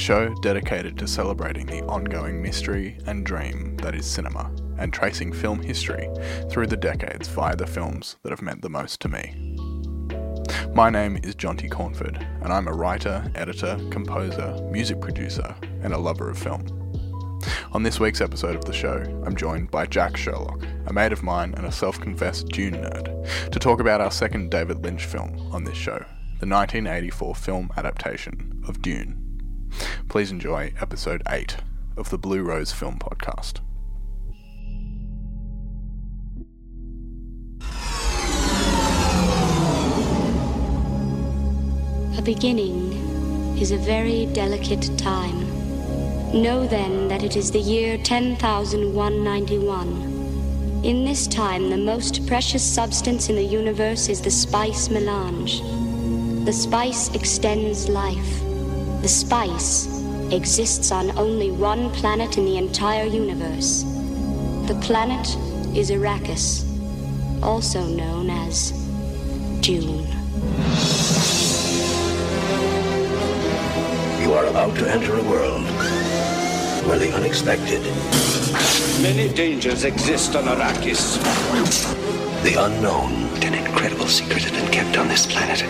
show dedicated to celebrating the ongoing mystery and dream that is cinema and tracing film history through the decades via the films that have meant the most to me. My name is Jonty Cornford, and I'm a writer, editor, composer, music producer, and a lover of film. On this week's episode of the show, I'm joined by Jak Sherlock, a mate of mine and a self confessed Dune nerd, to talk about our second David Lynch film on this show, the 1984 film adaptation of Dune. Please enjoy episode 8 of the Blue Rose Film Podcast. A beginning is a very delicate time. Know then that it is the year 10,191. In this time, the most precious substance in the universe is the spice melange. The spice extends life. The spice exists on only one planet in the entire universe. The planet is Arrakis, also known as Dune. You are about to enter a world where the unexpected, Many dangers exist on Arrakis. the unknown, an incredible secret has been kept on this planet,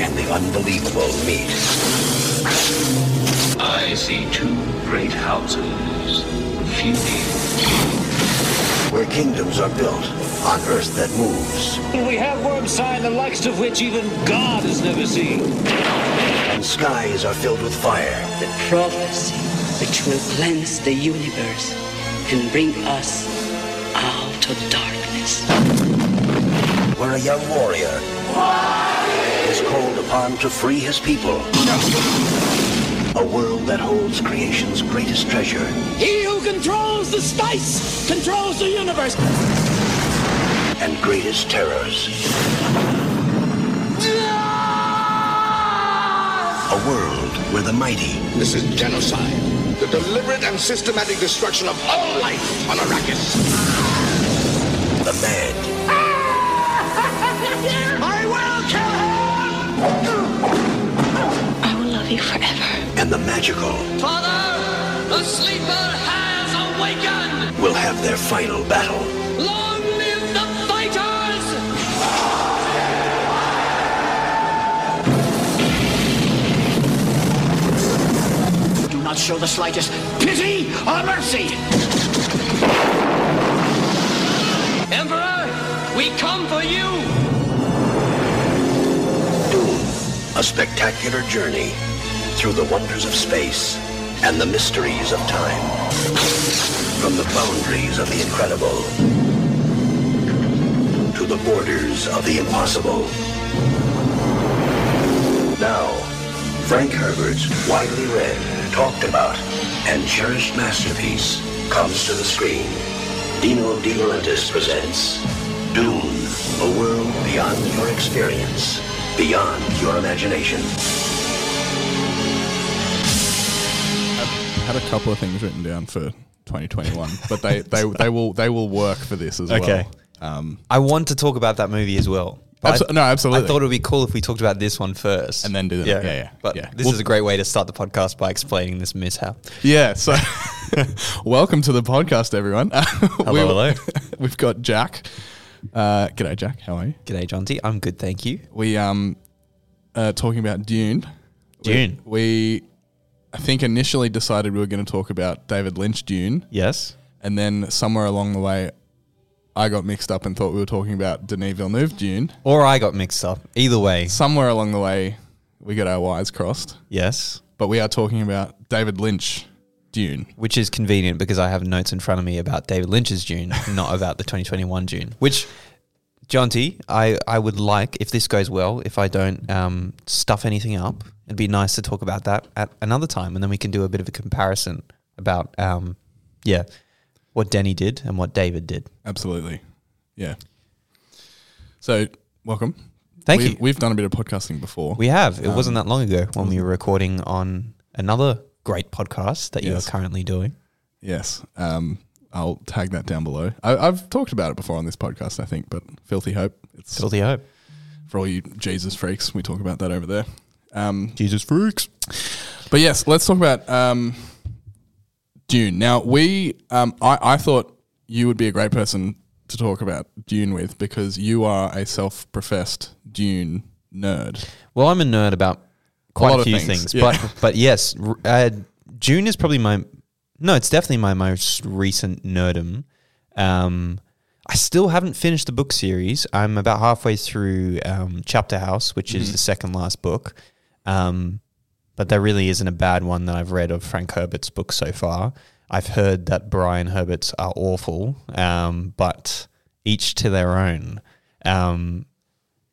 and the unbelievable meet. I see two great houses feuding. Where kingdoms are built on earth that moves, We have worm sign the likes of which even God has never seen. and skies are filled with fire. the prophecy which will cleanse the universe and bring us out of darkness. Where a young warrior is called upon to free his people. A world that holds creation's greatest treasure He who controls the spice controls the universe. and greatest terrors. A world where the mighty This is genocide. The deliberate and systematic destruction of all life on Arrakis. the mad, I will kill him! You forever. and the magical Father, the sleeper has awakened! will have their final battle. Long live the fighters! Do not show the slightest pity or mercy! Emperor, we come for you! A spectacular journey through the wonders of space and the mysteries of time. From the boundaries of the incredible to the borders of the impossible. Now, Frank Herbert's widely read, talked about, and cherished masterpiece comes to the screen. Dino De Laurentiis presents Dune, a world beyond your experience, beyond your imagination. Had a couple of things written down for 2021, but they, they, they will they will work for this as Okay. well. Um, I want to talk about that movie as well. But Abso- I- no, absolutely. I thought it would be cool if we talked about this one first. And then do the- yeah, yeah, But yeah. this Well- is a great way to start the podcast by explaining this mishap. yeah, so welcome to the podcast, everyone. hello, hello. We've got Jak. Uh, g'day, Jak. How are you? G'day, Jonty. I'm good, thank you. We um uh, talking about Dune. Dune. We, we I think initially decided we were going to talk about David Lynch Dune, Yes. and then somewhere along the way, I got mixed up and thought we were talking about Denis Villeneuve Dune. Or I got mixed up. Either way, Somewhere along the way, we got our wires crossed. yes. But we are talking about David Lynch Dune. Which is convenient because I have notes in front of me about David Lynch's Dune, not about the 2021 Dune. Which, Jonty, I, I would like, if this goes well, if I don't um, stuff anything up, it'd be nice to talk about that at another time. And then we can do a bit of a comparison about, um, yeah, what Denny did and what David did. Absolutely. Yeah. So, welcome. Thank we, you. We've done a bit of podcasting before. We have. It wasn't Um, that long ago when we were recording on another great podcast that Yes. you're currently doing. Yes. Um, I'll tag that down below. I, I've talked about it before on this podcast, I think, but Filthy Hope. It's Filthy Hope. for all you Jesus freaks. We talk about that over there. Um, Jesus freaks. but yes, let's talk about um, Dune. Now, we, um, I, I thought you would be a great person to talk about Dune with because you are a self-professed Dune nerd. Well, I'm a nerd about quite lot a, few things, things, yeah. but but yes, uh, Dune is probably my no, it's definitely my most recent nerdum. Um, I still haven't finished the book series. I'm about halfway through um, Chapterhouse, which Mm-hmm. is the second last book. Um, but there really isn't a bad one that I've read of Frank Herbert's books so far. I've heard that Brian Herbert's are awful, um, but each to their own. Um,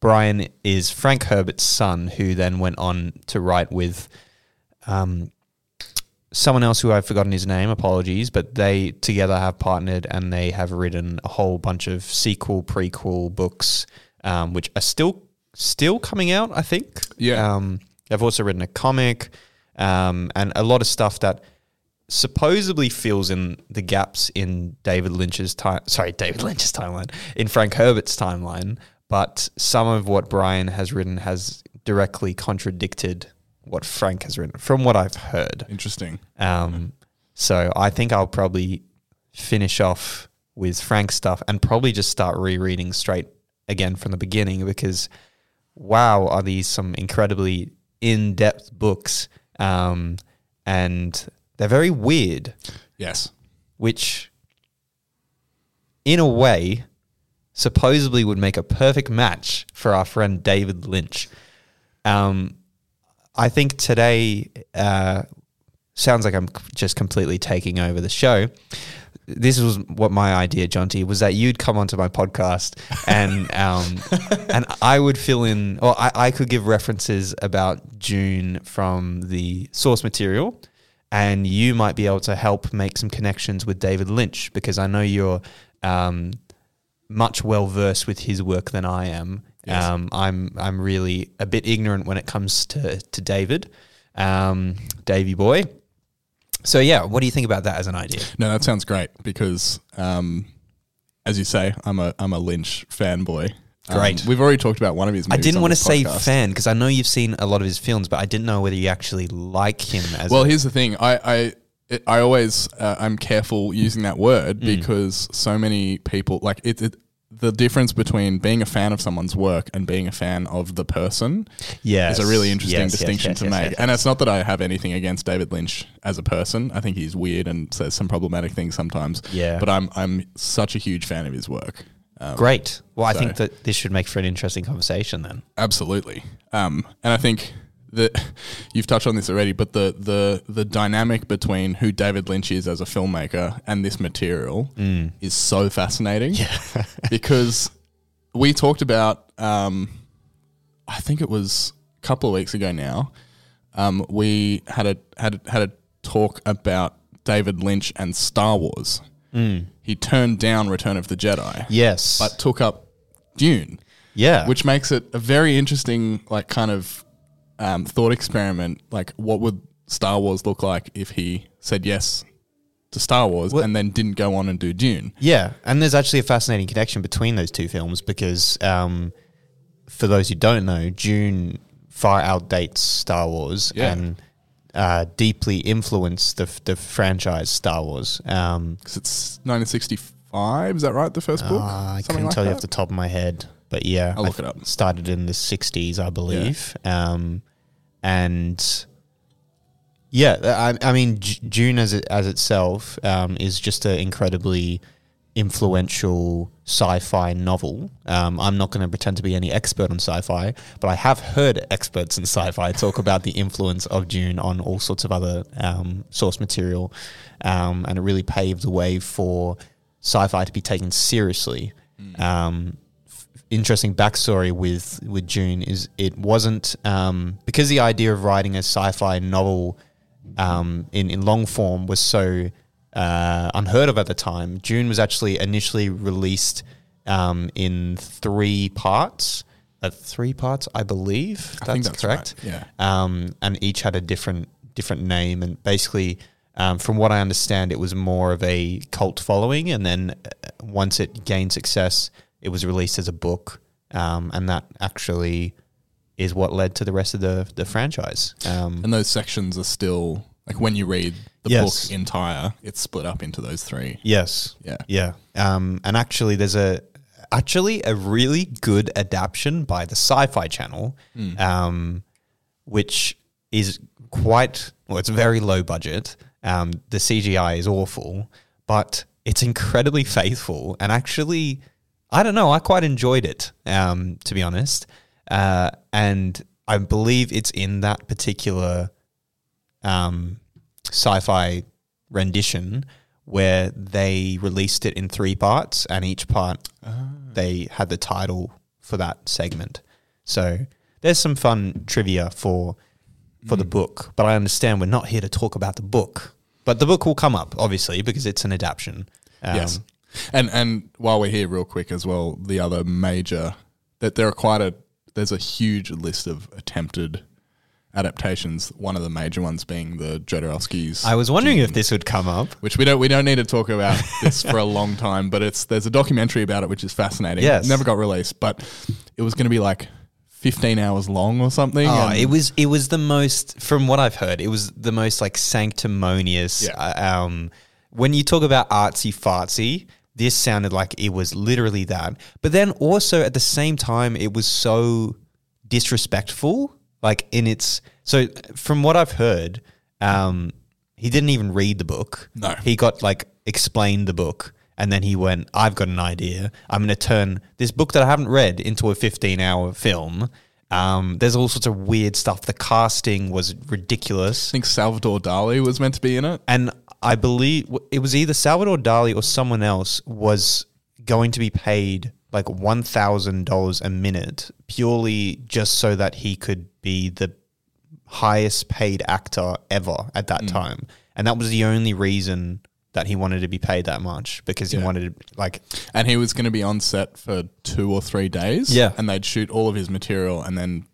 Brian is Frank Herbert's son, who then went on to write with um, someone else who I've forgotten his name. Apologies, but they together have partnered and they have written a whole bunch of sequel, prequel books, um, which are still still coming out. I think. Yeah. Um, they've also written a comic um, and a lot of stuff that supposedly fills in the gaps in David Lynch's time. Sorry, David Lynch's timeline in Frank Herbert's timeline. But some of what Brian has written has directly contradicted what Frank has written, from what I've heard. Interesting. Um, so I think I'll probably finish off with Frank's stuff and probably just start rereading straight again from the beginning because wow, are these some incredibly in-depth books, um, and they're very weird, Yes. which, in a way, supposedly would make a perfect match for our friend David Lynch. Um, I think today uh, sounds like I'm just completely taking over the show. This was what my idea, Jonty, was that you'd come onto my podcast and um, and I would fill in, or I, I could give references about Dune from the source material, and you might be able to help make some connections with David Lynch because I know you're um, much well versed with his work than I am. Yes. Um, I'm I'm really a bit ignorant when it comes to to David, um, Davy boy. So yeah, what do you think about that as an idea? No, that sounds great because, um, as you say, I'm a I'm a Lynch fanboy. Um, Great. we've already talked about one of his. I didn't want to say fan because I know you've seen a lot of his films, but I didn't know whether you actually like him as. Well, a, here's the thing. I I it, I always uh, I'm careful using that word Mm. because so many people like it, it. The difference between being a fan of someone's work and being a fan of the person Yes. is a really interesting Yes, distinction yes, to make. and it's not that I have anything against David Lynch as a person. I think he's weird and says some problematic things sometimes. Yeah. But I'm I'm such a huge fan of his work. Um, great. Well, I think that this should make for an interesting conversation then. Absolutely. Um, and I think that you've touched on this already, but the, the the dynamic between who David Lynch is as a filmmaker and this material is so fascinating. Yeah. because we talked about, um, I think it was a couple of weeks ago now. Um, we had a had had a talk about David Lynch and Star Wars. He turned down Return of the Jedi, Yes. but took up Dune yeah. which makes it a very interesting, like, kind of um, thought experiment. Like, what would Star Wars look like if he said yes to Star Wars Well- and then didn't go on and do Dune? Yeah, and there's actually a fascinating connection between those two films because, um, for those who don't know, Dune far outdates Star Wars Yeah. and uh, deeply influenced the the franchise Star Wars. Um, Because it's 1965, is that right? The first book? uh, I Something couldn't like tell you off the top of my head, but yeah, I'll I look it up. Started in the '60s, I believe, um, and yeah, I, I mean, Dune as it, as itself um, is just an incredibly influential sci-fi novel. Um, I'm not going to pretend to be any expert on sci-fi, but I have heard experts in sci-fi talk about the influence of Dune on all sorts of other um, source material, um, and it really paved the way for sci-fi to be taken seriously. Um, f- interesting backstory with with Dune is it wasn't um, because the idea of writing a sci-fi novel um, in in long form was so uh, unheard of at the time. Dune was actually initially released um, in three parts. Uh, three parts, I believe. I think that's correct. right, yeah. Um, and each had a different different name, and basically, um, from what I understand, it was more of a cult following. And then uh, once it gained success, it was released as a book, um, and that actually is what led to the rest of the the franchise. Um, And those sections are still like when you read the Yes. book entire, it's split up into those three. Yes. Yeah. Yeah. Um, and actually, there's a actually a really good adaptation by the Sci-Fi Channel, um, which is quite well. It's very low budget. Um, the CGI is awful, but it's incredibly faithful. And actually, I don't know. I quite enjoyed it. Um, to be honest, uh, and I believe it's in that particular um, sci-fi rendition where they released it in three parts, and each part they had the title for that segment. So there's some fun trivia for for the book, but I understand we're not here to talk about the book. But the book will come up, obviously, because it's an adaptation. Um, yes. And and while we're here, real quick as well, the other major that there are quite a there's a huge list of attempted adaptations. One of the major ones being the Jodorowsky's. I was wondering if this would come up. which we don't we don't need to talk about this for a long time, but it's there's a documentary about it which is fascinating. Yes. It never got released, but it was going to be like 15 hours long or something. Oh, it was it was the most from what I've heard. It was the most like sanctimonious. Yeah. uh, Um, when you talk about artsy fartsy, this sounded like it was literally that. But then also at the same time, it was so disrespectful. Like in its so from what I've heard, um, he didn't even read the book. No. he got like explained the book. And then he went, I've got an idea. I'm going to turn this book that I haven't read into a 15 hour film. Um, there's all sorts of weird stuff. The casting was ridiculous. I think Salvador Dali was meant to be in it. And I believe it was either Salvador Dali or someone else was going to be paid like $1,000 a minute purely just so that he could be the highest paid actor ever at that mm. time. And that was the only reason that he wanted to be paid that much because he Yeah. wanted to, like, And he was going to be on set for two or three days. Yeah. And they'd shoot all of his material and then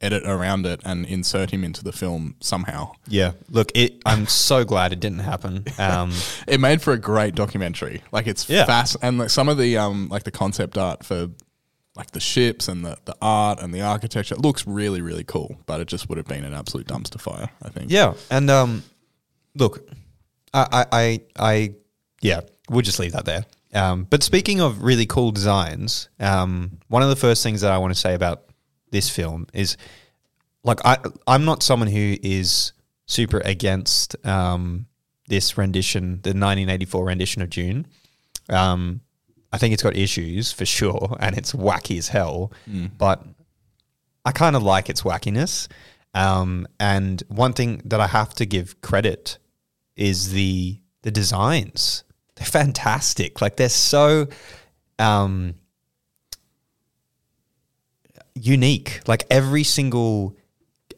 edit around it and insert him into the film somehow. yeah, look, it, I'm so glad it didn't happen. Um, It made for a great documentary. Like it's Yeah. fast and like some of the um like the concept art for like the ships and the, the art and the architecture it looks really really cool, but it just would have been an absolute dumpster fire, I think. Yeah, and um, look, I, I, I, I, yeah, we'll just leave that there. Um, but speaking of really cool designs, um, one of the first things that I want to say about this film is, like, I, I'm not someone who is super against um, this rendition, the 1984 rendition of Dune. Um, I think it's got issues for sure, and it's wacky as hell. But I kind of like its wackiness. Um, and one thing that I have to give credit is the the designs. They're fantastic. Like they're so um, unique. Like every single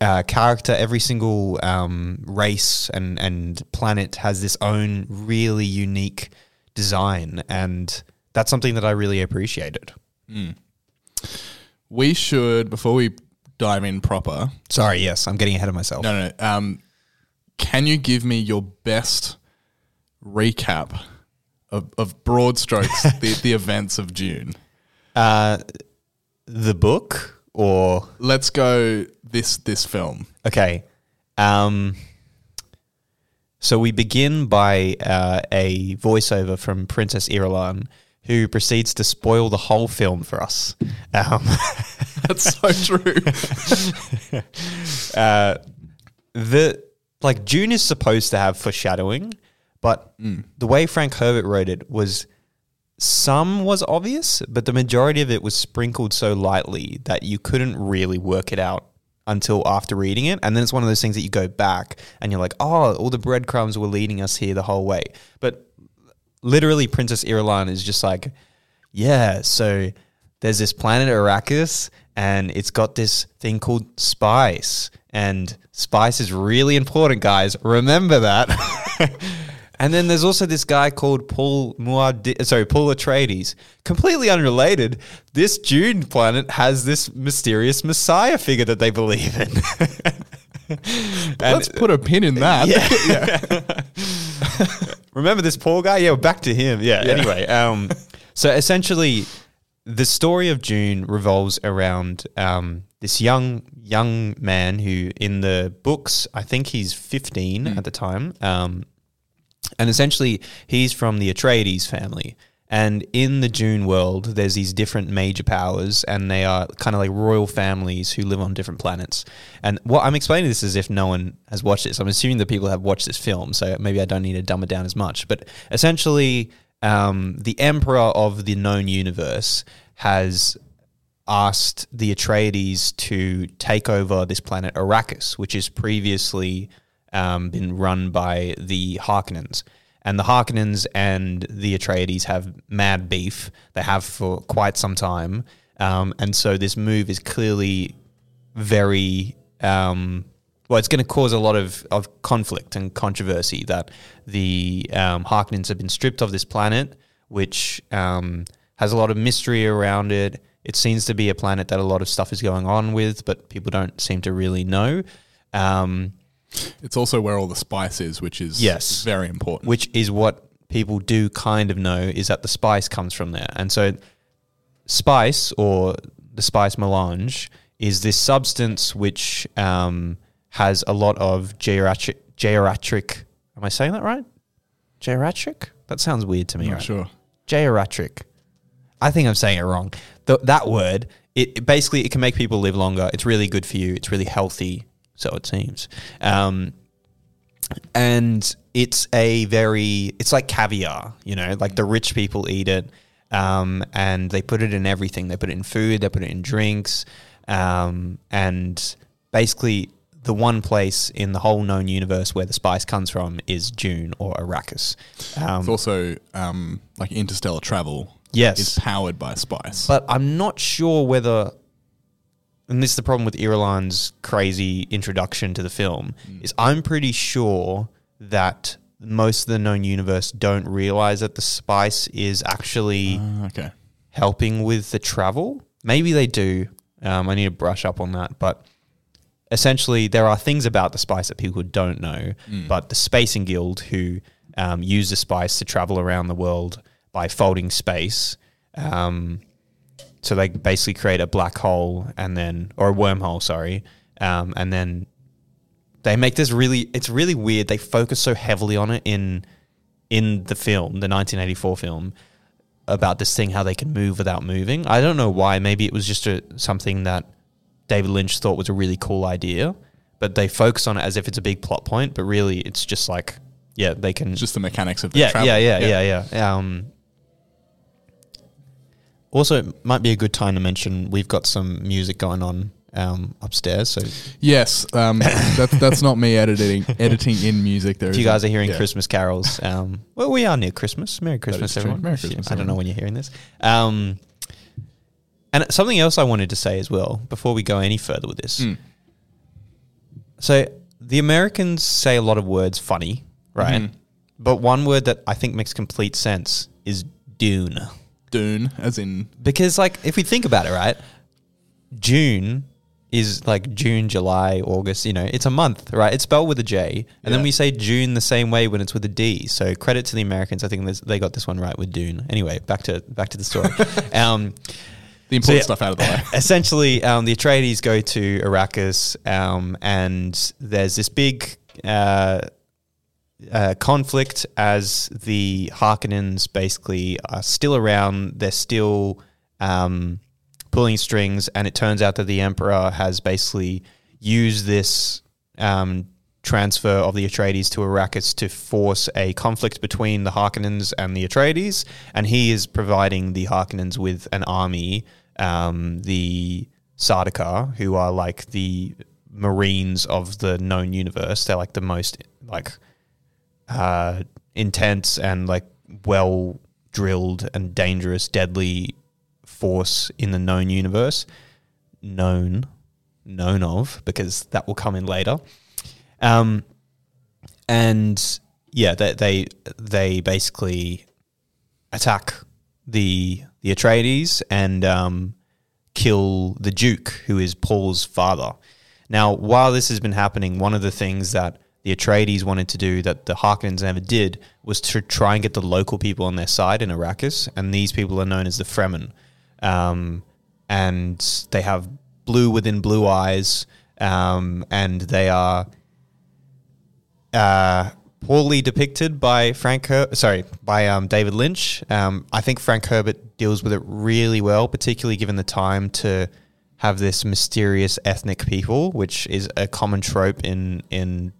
uh, character, every single um, race and and planet has this own really unique design, and that's something that I really appreciated. We should before we dive in proper. Sorry, yes, I'm getting ahead of myself. No, no. Um, can you give me your best recap of, of broad strokes the, the events of Dune? Uh, the book or Let's go this this film. Okay. Um, so we begin by uh, a voiceover from Princess Irulan, who proceeds to spoil the whole film for us. Um, That's so true. uh, the like Dune is supposed to have foreshadowing, but the way Frank Herbert wrote it was some was obvious, but the majority of it was sprinkled so lightly that you couldn't really work it out until after reading it. And then it's one of those things that you go back and you're like, oh, all the breadcrumbs were leading us here the whole way. But literally, Princess Irulan is just like, yeah, so there's this planet Arrakis, and it's got this thing called spice. And spice is really important, guys. Remember that. and then there's also this guy called Paul Muad, sorry, Paul Atreides. Completely unrelated. This Dune planet has this mysterious Messiah figure that they believe in. Let's put a pin in that. Yeah. Remember this poor guy? Yeah, back to him. Yeah. Anyway, um, so essentially, the story of Dune revolves around um, this young young man who, in the books, I think he's fifteen at the time, um, and essentially he's from the Atreides family. And in the Dune world, there's these different major powers, and they are kind of like royal families who live on different planets. And what I'm explaining this as if no one has watched this. I'm assuming that people have watched this film, so maybe I don't need to dumb it down as much. But essentially, um, the emperor of the known universe has asked the Atreides to take over this planet Arrakis, which is previously um, been run by the Harkonnens. And the Harkonnens and the Atreides have mad beef. They have for quite some time. Um, and so this move is clearly very um, well, it's going to cause a lot of, of conflict and controversy that the um, Harkonnens have been stripped of this planet, which um, has a lot of mystery around it. It seems to be a planet that a lot of stuff is going on with, but people don't seem to really know. Um, It's also where all the spice is, which is Yes. very important. which is what people do kind of know is that the spice comes from there. And so spice or the spice melange is this substance which um, has a lot of geriatric, geriatric. Am I saying that right? Geriatric? That sounds weird to me. Not right? sure. Geriatric. I think I'm saying it wrong. Th- that word, it, it basically it can make people live longer. It's really good for you. It's really healthy, so it seems. Um, and it's a very it's like caviar you know like the rich people eat it um, and they put it in everything they put it in food they put it in drinks um, and basically the one place in the whole known universe where the spice comes from is Dune or Arrakis. Um, It's also um, like interstellar travel. Yes. is powered by spice. but I'm not sure whether, and this is the problem with Irulan's crazy introduction to the film, is I'm pretty sure that most of the known universe don't realize that the spice is actually Ah, okay. helping with the travel. Maybe they do. Um, I need to brush up on that, but essentially there are things about the spice that people don't know. But the Spacing Guild, who um, use the spice to travel around the world by folding space, um, so they basically create a black hole and then, or a wormhole, sorry, um, and then they make this really. It's really weird. They focus so heavily on it in in the film, the 1984 film, about this thing how they can move without moving. I don't know why. Maybe it was just a, something that David Lynch thought was a really cool idea, but they focus on it as if it's a big plot point. But really, it's just like, yeah, they can. It's just the mechanics of the yeah, travel. yeah, yeah, yeah, yeah, Um, also, it might be a good time to mention we've got some music going on um, upstairs. So Yes, um, that's that's not me editing editing in music. There, if you guys are hearing yeah. Christmas carols, um, well, we are near Christmas. Merry Christmas, true. everyone. Merry Christmas, I don't know when you're hearing this. Um, and something else I wanted to say as well before we go any further with this. Mm. So the Americans say a lot of words funny, right? Mm-hmm. But one word that I think makes complete sense is dune. Dune, as in Because like if we think about it, right? June is like June, July, August, you know, it's a month, right? It's spelled with a J. And then Yeah. we say June the same way when it's with a D. So credit to the Americans. I think this- they got this one right with Dune. Anyway, back to back to the story. um, the important yeah. stuff out of the way. essentially, um, the Atreides go to Arrakis, um, and there's this big uh, uh, conflict as the Harkonnens basically are still around. They're still um, pulling strings, and it turns out that the Emperor has basically used this um, transfer of the Atreides to Arrakis to force a conflict between the Harkonnens and the Atreides, and he is providing the Harkonnens with an army, um, the Sardaukar, who are like the Marines of the known universe. They're like the most like uh, intense and like well drilled and dangerous, deadly force in the known universe. Known, known of, because that will come in later. Um, and yeah, they they they basically attack the the Atreides and um, kill the Duke, who is Paul's father. Now, while this has been happening, one of the things that the Atreides wanted to do that the Harkonnens never did was to try and get the local people on their side in Arrakis, and these people are known as the Fremen. um, and they have blue within blue eyes, um, and they are uh, poorly depicted by Frank. Her- sorry, by um, David Lynch. Um, I think Frank Herbert deals with it really well, particularly given the time to have this mysterious ethnic people, which is a common trope in in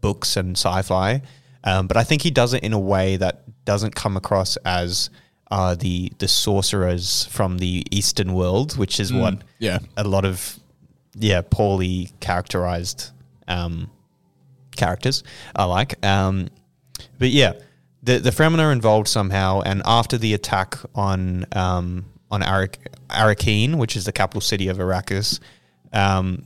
books and sci-fi. Um, but I think he does it in a way that doesn't come across as uh, the the sorcerers from the Eastern world, which is what yeah. a lot of yeah poorly characterized um, characters are like. Um, but yeah, the the Fremen are involved somehow, and after the attack on um, on Arak- Arrakeen, which is the capital city of Arrakis, um,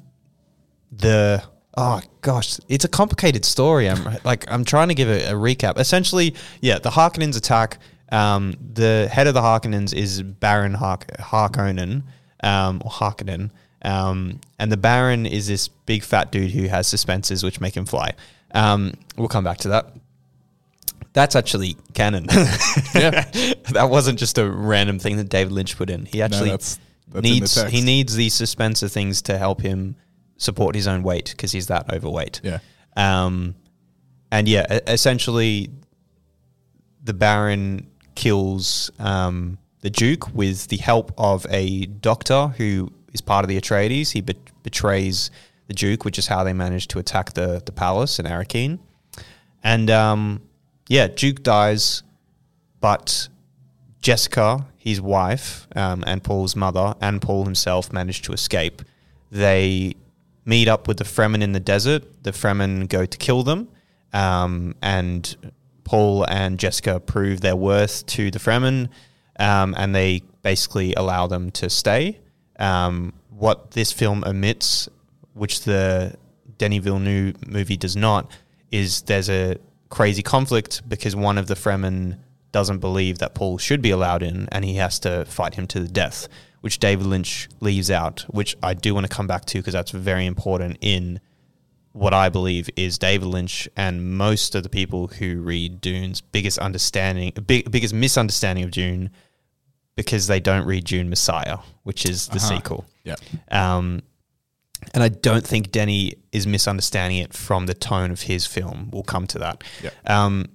the oh gosh, it's a complicated story. I'm like I'm trying to give a, a recap. Essentially, yeah, the Harkonnens attack. Um, the head of the Harkonnens is Baron Hark- Harkonnen um, or Harkonnen. Um, and the Baron is this big fat dude who has suspensors which make him fly. Um, we'll come back to that. That's actually canon. Yeah. that wasn't just a random thing that David Lynch put in. He actually that's- that's needs he needs these suspensor things to help him support his own weight because he's that overweight. Yeah. Um, and yeah, essentially, the Baron kills um, the Duke with the help of a doctor who is part of the Atreides. He bet betrays the Duke, which is how they managed to attack the the palace in Arrakeen. And um, yeah, Duke dies, but Jessica, his wife, um, and Paul's mother, and Paul himself manage to escape. They meet up with the Fremen in the desert. The Fremen go to kill them, um, and Paul and Jessica prove their worth to the Fremen, um, and they basically allow them to stay. Um, what this film omits, which the Denis Villeneuve movie does not, is there's a crazy conflict because one of the Fremen doesn't believe that Paul should be allowed in, and he has to fight him to the death, which David Lynch leaves out, which I do want to come back to because that's very important in what I believe is David Lynch and most of the people who read Dune's biggest understanding, big, biggest misunderstanding of Dune, because they don't read Dune Messiah, which is the Uh-huh. sequel. Yeah. Um, and I don't think Denny is misunderstanding it from the tone of his film. We'll come to that. Yeah. Um,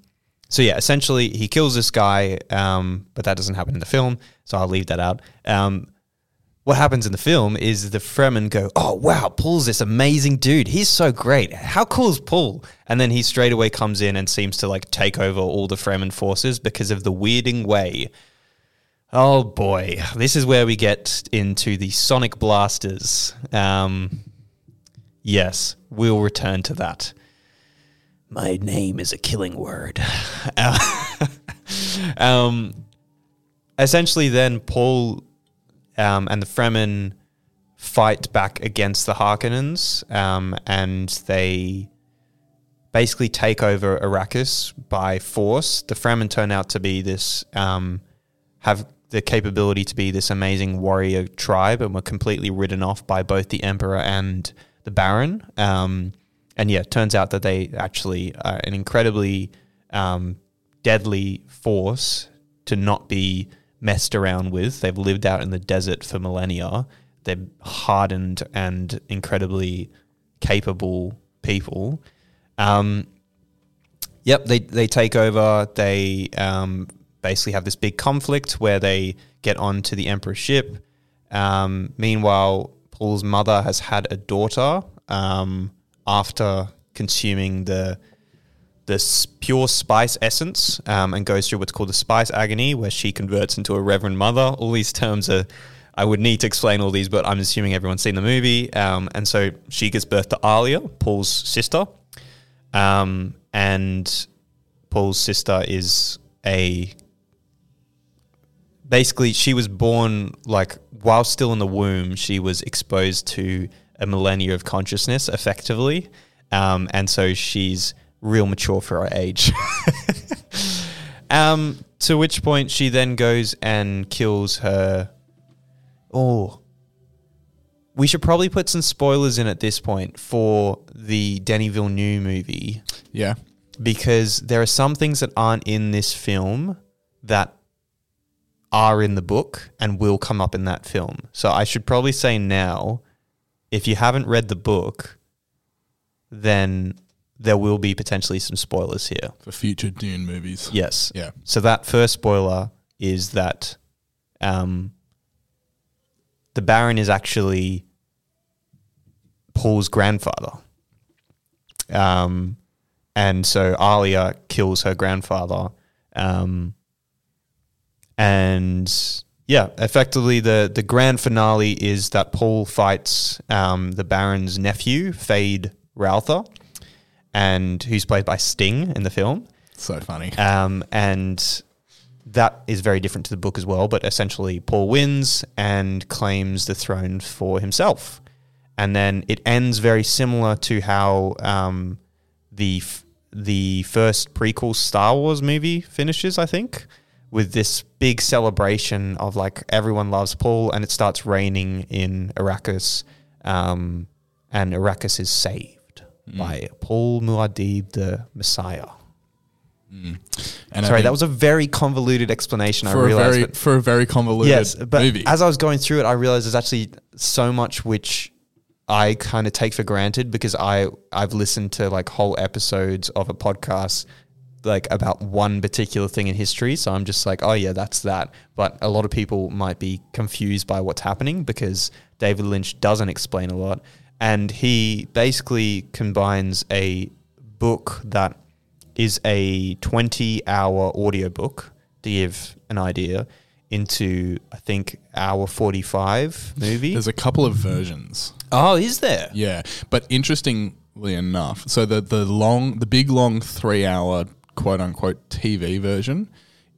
so yeah, essentially he kills this guy, um, but that doesn't happen in the film, so I'll leave that out. Um, what happens in the film is the Fremen go, "Oh wow, Paul's this amazing dude. He's so great. How cool is Paul?" And then he straight away comes in and seems to like take over all the Fremen forces because of the weirding way. Oh boy, this is where we get into the sonic blasters. Um, yes, we'll return to that. My name is a killing word. um, essentially, then Paul um, and the Fremen fight back against the Harkonnens, um, and they basically take over Arrakis by force. The Fremen turn out to be this um, have the capability to be this amazing warrior tribe, and were completely ridden off by both the Emperor and the Baron. Um, and yeah, it turns out that they actually are an incredibly um, deadly force to not be messed around with. They've lived out in the desert for millennia. They're hardened and incredibly capable people. Um, yep, they they take over. They um, basically have this big conflict where they get onto the Emperor's ship. Um, meanwhile, Paul's mother has had a daughter um, after consuming the the s- pure spice essence um, and goes through what's called the spice agony, where she converts into a reverend mother. All these terms are, I would need to explain all these, but I'm assuming everyone's seen the movie. Um, and so she gives birth to Alia, Paul's sister. Um, and Paul's sister is a. Basically, she was born like while still in the womb, she was exposed to a millennia of consciousness effectively. Um, and so she's real mature for her age. um, to which point she then goes and kills her. Oh, we should probably put some spoilers in at this point for the Denis Villeneuve movie Yeah. because there are some things that aren't in this film that are in the book and will come up in that film. So I should probably say now, if you haven't read the book, then there will be potentially some spoilers here. For future Dune movies. Yes. Yeah. So that first spoiler is that um, the Baron is actually Paul's grandfather. Um, and so Alia kills her grandfather. Um, and yeah, effectively the, the grand finale is that Paul fights um, the Baron's nephew, Fade Routher, and who's played by Sting in the film. So funny. Um, and that is very different to the book as well. But essentially, Paul wins and claims the throne for himself. And then it ends very similar to how um, the f- the first prequel Star Wars movie finishes. I think with this big celebration of like everyone loves Paul, and it starts raining in Arrakis, um, and Arrakis is saved Mm. by Paul Muad'Dib, the Messiah. Mm. And Sorry, that was a very convoluted explanation. I realized. very for a very convoluted yes, but movie. as I was going through it, I realized there's actually so much which I kind of take for granted because I I've listened to like whole episodes of a podcast like about one particular thing in history. So I'm just like, oh yeah, that's that. But a lot of people might be confused by what's happening because David Lynch doesn't explain a lot, and he basically combines a book that is a 20 hour audiobook to give an idea into I think hour 45 movie. There's a couple of versions. oh, is there? Yeah, but interestingly enough, so the the long, the big long three hour quote unquote TV version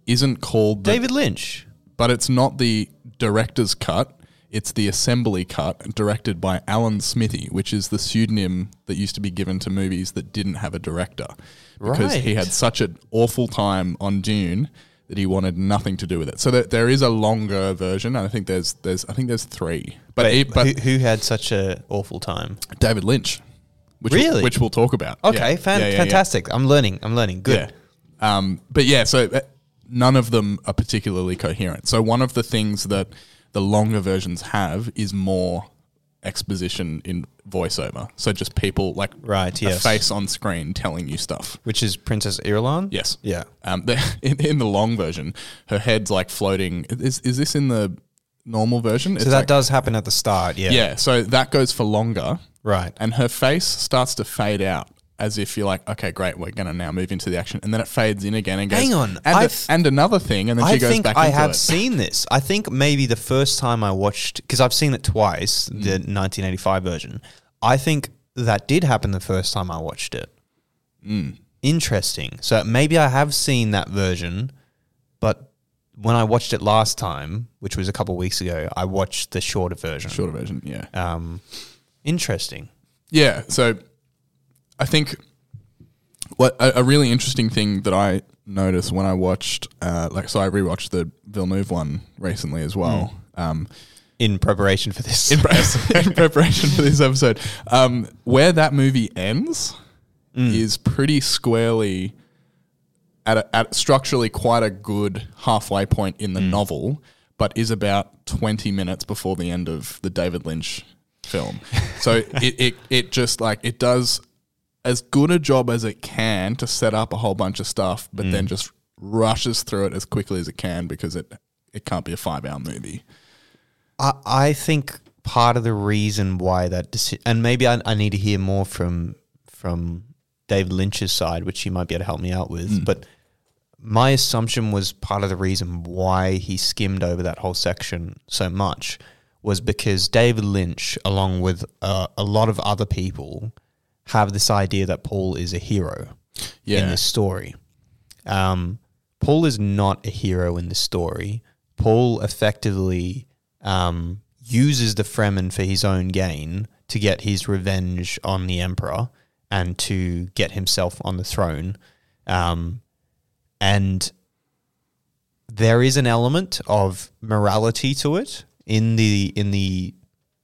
isn't called the, David Lynch. but it's not the director's cut. It's the assembly cut directed by Alan Smithee, which is the pseudonym that used to be given to movies that didn't have a director. Because he had such an awful time on Dune that he wanted nothing to do with it. So there, there is a longer version. and I think there's there's I think there's three. But it, but who, who had such a awful time? David Lynch, which we'll- Really? which we'll talk about. Okay, Yeah. fan- Yeah, yeah, fantastic. I'm learning. I'm learning. Good. Um, but yeah, so uh, none of them are particularly coherent. So one of the things that the longer versions have is more exposition in voiceover. So just people like Right, a yes. face on screen telling you stuff. Which is Princess Irulan? Yes. Yeah. Um, the, in, in the long version, her head's like floating. Is is this in the normal version? So that does happen at the start. Yeah. Yeah. So that goes for longer. Right. And her face starts to fade out as if you're like, okay, great, we're going to now move into the action. And then it fades in again and goes, Hang on, And, th- and another thing. And then she I goes think back I have it. seen this. I think maybe the first time I watched, because I've seen it twice, Mm. the 1985 version. I think that did happen the first time I watched it. Mm. Interesting. So maybe I have seen that version, but when I watched it last time, which was a couple of weeks ago, I watched the shorter version. Shorter version, yeah. Um, interesting. Yeah. So I think what a, a really interesting thing that I noticed when I watched, uh, like, so I rewatched the Villeneuve one recently as well. Um, In preparation for this. in, pre- in preparation for this episode, um, where that movie ends Mm. is pretty squarely at, a, at structurally quite a good halfway point in Mm. the novel, but is about twenty minutes before the end of the David Lynch film. So it, it it just like it does as good a job as it can to set up a whole bunch of stuff, but Mm. then just rushes through it as quickly as it can because it it can't be a five hour movie. I, I think part of the reason why that decision, and maybe I, I need to hear more from from David Lynch's side, which he might be able to help me out with. But my assumption was part of the reason why he skimmed over that whole section so much was because David Lynch, along with uh, a lot of other people, have this idea that Paul is a hero Yeah. in this story. Um, Paul is not a hero in this story. Paul effectively um, uses the Fremen for his own gain to get his revenge on the Emperor and to get himself on the throne. Um, and there is an element of morality to it in the in the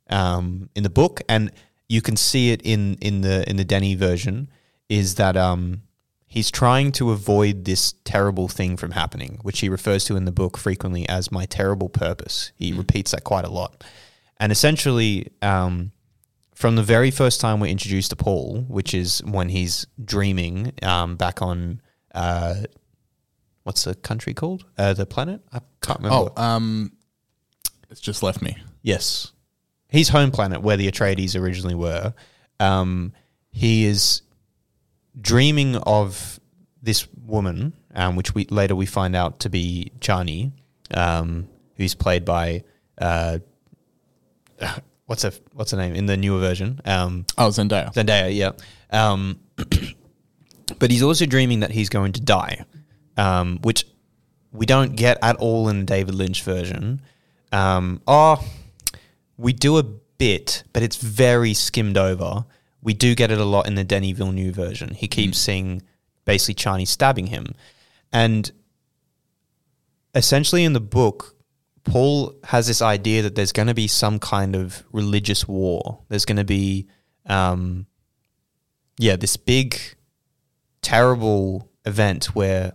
um, in the book, and you can see it in in the in the Denis version. Is that um, he's trying to avoid this terrible thing from happening, which he refers to in the book frequently as my terrible purpose. He repeats that quite a lot. And essentially, um, from the very first time we're introduced to Paul, which is when he's dreaming um, back on uh, what's the country called? Uh, the planet? I can't remember. Oh, um, it's just left me. Yes. His home planet, where the Atreides originally were, um, he is dreaming of this woman, um, which we later we find out to be Chani, um, who's played by uh, what's her what's her name in the newer version? Um, Oh, Zendaya. Zendaya, yeah. Um, but he's also dreaming that he's going to die, um, which we don't get at all in the David Lynch version. Um, oh, we do a bit, but it's very skimmed over. We do get it a lot in the Denis Villeneuve version. He keeps seeing basically Chani's stabbing him. And essentially in the book, Paul has this idea that there's going to be some kind of religious war. There's going to be, um, yeah, this big, terrible event where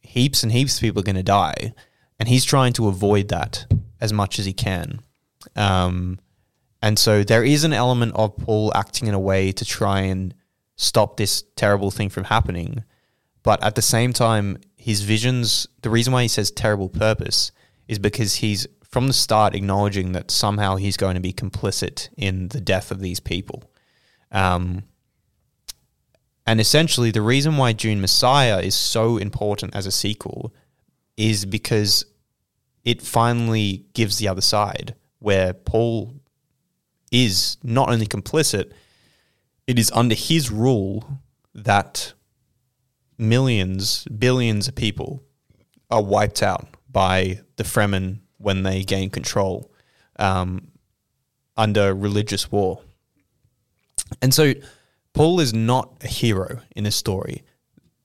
heaps and heaps of people are going to die, and he's trying to avoid that as much as he can. Um, and so there is an element of Paul acting in a way to try and stop this terrible thing from happening. But at the same time, his visions, the reason why he says terrible purpose is because he's from the start acknowledging that somehow he's going to be complicit in the death of these people. Um, and essentially, the reason why Dune Messiah is so important as a sequel is because it finally gives the other side where Paul is not only complicit, it is under his rule that millions, billions of people are wiped out by the Fremen when they gain control um, under religious war. And so Paul is not a hero in this story.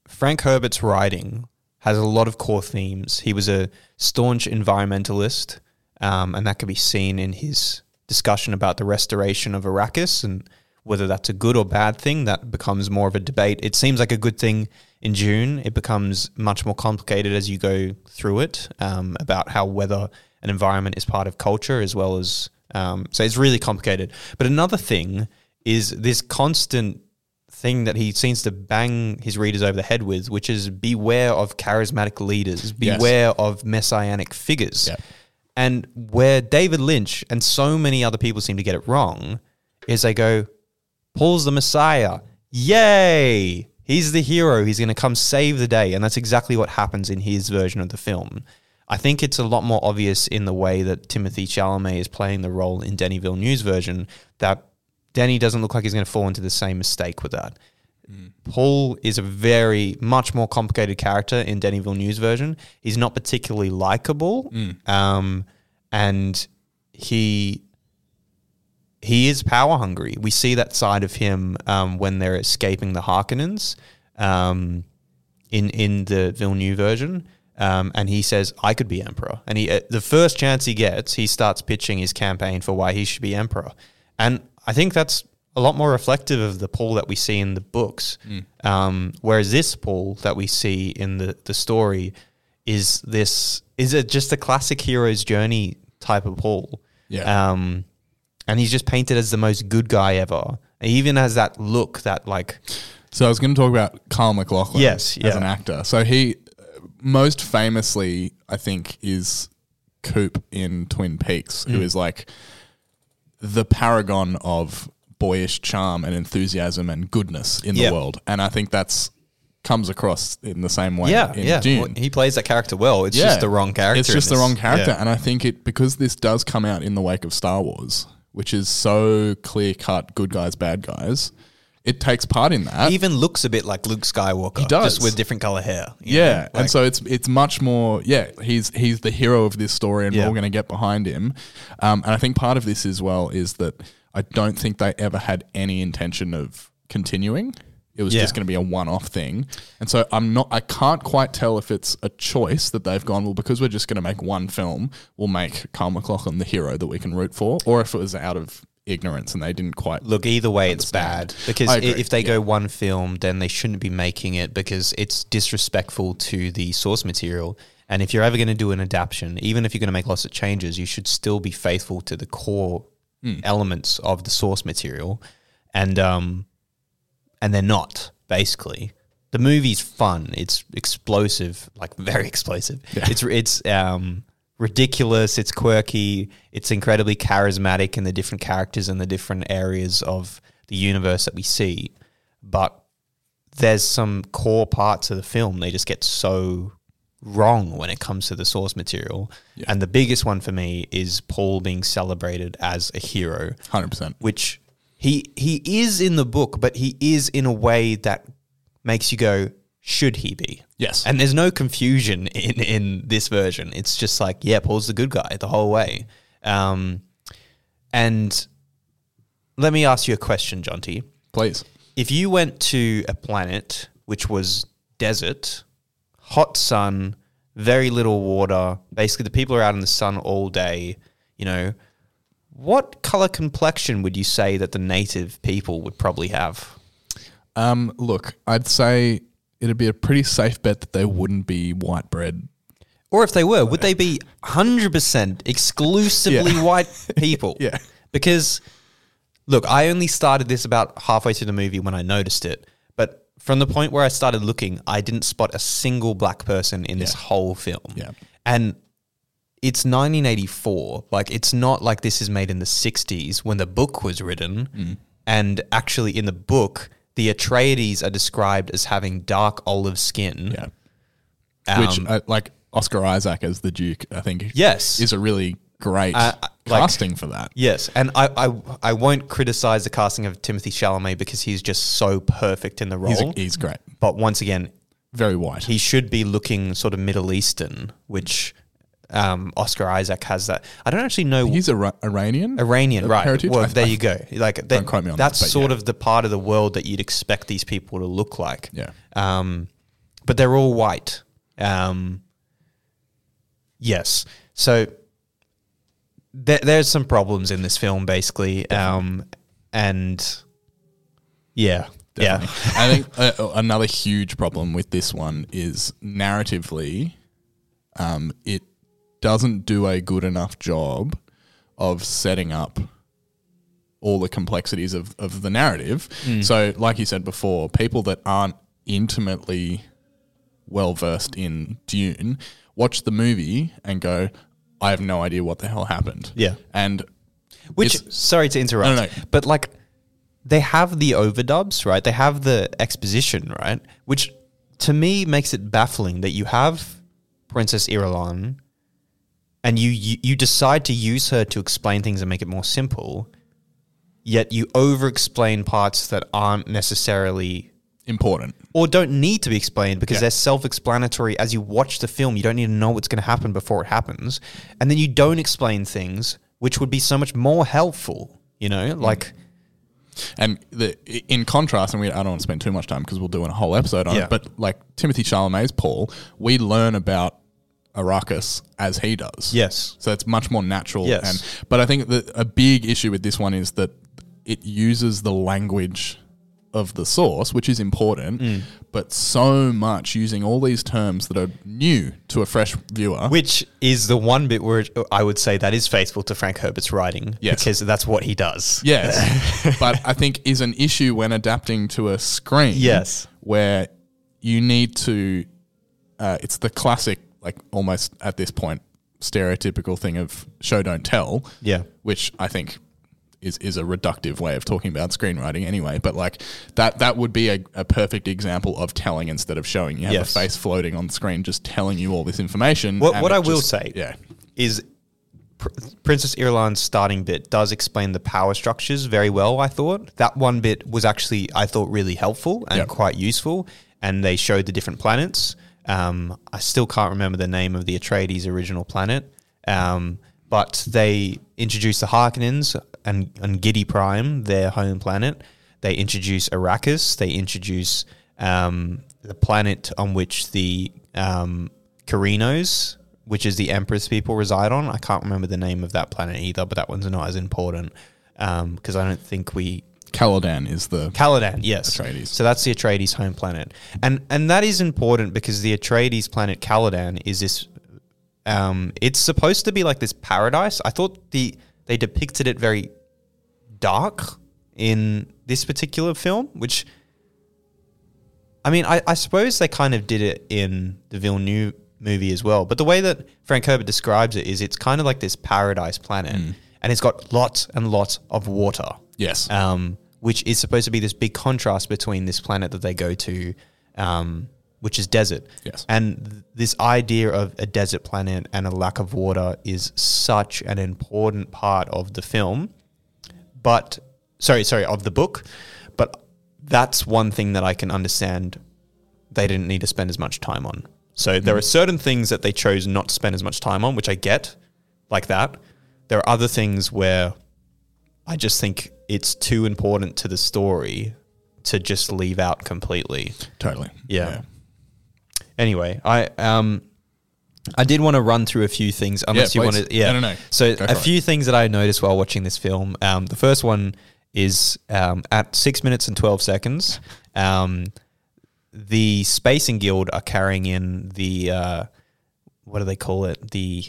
Frank Herbert's writing has a lot of core themes. He was a staunch environmentalist, um, and that can be seen in his discussion about the restoration of Arrakis and whether that's a good or bad thing. That becomes more of a debate. It seems like a good thing in Dune. It becomes much more complicated as you go through it um, about how whether an environment is part of culture as well as. Um, so it's really complicated. But another thing is this constant thing that he seems to bang his readers over the head with, which is beware of charismatic leaders, Yes. beware of messianic figures. Yeah. And where David Lynch and so many other people seem to get it wrong is they go, Paul's the Messiah. Yay! He's the hero. He's going to come save the day. And that's exactly what happens in his version of the film. I think it's a lot more obvious in the way that Timothée Chalamet is playing the role in Denis Villeneuve's version that Denis doesn't look like he's going to fall into the same mistake with that. Paul is a very much more complicated character in Denis Villeneuve's version. He's not particularly likable, um, and he he is power hungry. We see that side of him um, when they're escaping the Harkonnens um, in in the Villeneuve version. Um, and he says, "I could be emperor." And he, uh, the first chance he gets, he starts pitching his campaign for why he should be emperor. And I think that's a lot more reflective of the Paul that we see in the books. Um, whereas this Paul that we see in the the story is this is it just a classic hero's journey type of Paul. Yeah. Um, and he's just painted as the most good guy ever. He even has that look that like So I was going to talk about Kyle MacLachlan. Yes, as yeah. an actor. So he uh, most famously, I think, is Coop in Twin Peaks, who Mm. is like the paragon of boyish charm and enthusiasm and goodness in Yeah. the world. And I think that's comes across in the same way. yeah, in yeah. Dune. Well, he plays that character well. It's just the wrong character. It's just the wrong character, Yeah. and I think it because this does come out in the wake of Star Wars, which is so clear cut, good guys, bad guys. It takes part in that. He even looks a bit like Luke Skywalker. He does. just with different color hair. yeah. Like- and so it's it's much more. Yeah, he's he's the hero of this story, and Yeah. we're all going to get behind him. Um, and I think part of this as well is that I don't think they ever had any intention of continuing. It was Yeah. just going to be a one-off thing, and so I'm not. I can't quite tell if it's a choice that they've gone. Well, because we're just going to make one film, we'll make Kyle MacLachlan the hero that we can root for, or if it was out of ignorance and they didn't quite Look, either way, it's bad because I i- agree, if they yeah. go one film, then they shouldn't be making it because it's disrespectful to the source material. And if you're ever going to do an adaptation, even if you're going to make lots of changes, you should still be faithful to the core Hmm. elements of the source material. And um, and they're not basically. The movie's fun. It's explosive, like very explosive. It's it's um, ridiculous. It's quirky. It's incredibly charismatic in the different characters and the different areas of the universe that we see. But there's some core parts of the film they just get so wrong when it comes to the source material. And the biggest one for me is Paul being celebrated as a hero 100%. which he he is in the book, but he is in a way that makes you go, should he be? Yes. And there's no confusion in in this version. It's just like, yeah, Paul's the good guy the whole way. Um, and let me ask you a question, Jonty. Please. If you went to a planet which was desert, hot sun, very little water, basically the people are out in the sun all day, you know, what color complexion would you say that the native people would probably have? Um, look, I'd say it'd be a pretty safe bet that they wouldn't be white bread. Or if they were, would they be 100% exclusively Yeah. white people? Yeah. Because, look, I only started this about halfway through the movie when I noticed it. From the point where I started looking, I didn't spot a single black person in this Yeah. whole film. Yeah. And it's 1984. Like, it's not like this is made in the 60s when the book was written. Mm. And actually, in the book, the Atreides are described as having dark olive skin. Yeah. Which, Um, uh, like, Oscar Isaac as the Duke, I think, Yes. is a really great Uh, like- casting for that. Yes, and I, I I won't criticize the casting of Timothée Chalamet because he's just so perfect in the role. He's, he's great. but once again, Very white. he should be looking sort of Middle Eastern, which um, Oscar Isaac has that. I don't actually know. He's Ira- Iranian. Iranian, right? heritage? Well, I- there I- you go. Like that, Don't quote me on that's that, sort yeah. of the part of the world that you'd expect these people to look like. Yeah. Um, but they're all white. Um, yes. So there, there's some problems in this film, basically. Um, and yeah, Definitely. yeah, I think uh, another huge problem with this one is narratively, um, it doesn't do a good enough job of setting up all the complexities of, of the narrative. So, like you said before, people that aren't intimately well versed in Dune watch the movie and go, I have no idea what the hell happened. Yeah. And Which, It's- sorry to interrupt, No, no, no. but like they have the overdubs, right? They have the exposition, right? Which to me makes it baffling that you have Princess Irulan and you, you you decide to use her to explain things and make it more simple, yet you over explain parts that aren't necessarily important. or don't need to be explained because Yeah. they're self-explanatory as you watch the film you don't need to know what's going to happen before it happens and then you don't explain things which would be so much more helpful you know Mm. like And the in contrast, and we, I don't want to spend too much time because we'll do a whole episode on Yeah. it. But like Timothée Chalamet's Paul, we learn about Arrakis as he does. Yes. so it's much more natural. Yes. and but I think that a big issue with this one is that it uses the language of the source, which is important, Mm. but so much using all these terms that are new to a fresh viewer. which is the one bit where i would say that is faithful to frank herbert's writing Yes. because that's what he does Yes, but I think is an issue when adapting to a screen. Yes. where you need to. Uh, it's the classic, like almost at this point, stereotypical thing of show don't tell. Yeah. which I think is is a reductive way of talking about screenwriting anyway. But like that that would be a, a perfect example of telling instead of showing. You have Yes. a face floating on screen, just telling you all this information. What, what I will say yeah, is Pr- Princess Irulan's starting bit does explain the power structures very well, I thought. That one bit was actually, I thought, really helpful and Yep. quite useful. And they showed the different planets. Um, I still can't remember the name of the Atreides original planet. Um, but they introduce the Harkonnens and, and Giedi Prime, their home planet. They introduce Arrakis. They introduce um, the planet on which the um, Corrinos, which is the Empress people reside on. I can't remember the name of that planet either, but that one's not as important. because I don't think we Caladan is the Caladan, yes. Atreides. So that's the Atreides home planet, and and that is important because the Atreides planet Caladan is this. Um, it's supposed to be like this paradise. I thought the they depicted it very dark in this particular film, which. I mean, I, I suppose they kind of did it in the Villeneuve movie as well. But the way that Frank Herbert describes it is it's kind of like this paradise planet, and it's got lots and lots of water yes. um, which is supposed to be this big contrast between this planet that they go to, um, which is desert. Yes. And th- this idea of a desert planet and a lack of water is such an important part of the film. But, sorry, sorry, of the book. But that's one thing that I can understand they didn't need to spend as much time on. So there mm-hmm. are certain things that they chose not to spend as much time on, which I get, like that. There are other things where I just think it's too important to the story to just leave out completely. totally. Yeah. Anyway, I um I did want to run through a few things unless Yeah, you want to yeah. No, no, no. So Go a it. few things that I noticed while watching this film. Um the first one is um at 6 minutes and 12 seconds. Um the Spacing Guild are carrying in the uh what do they call it? The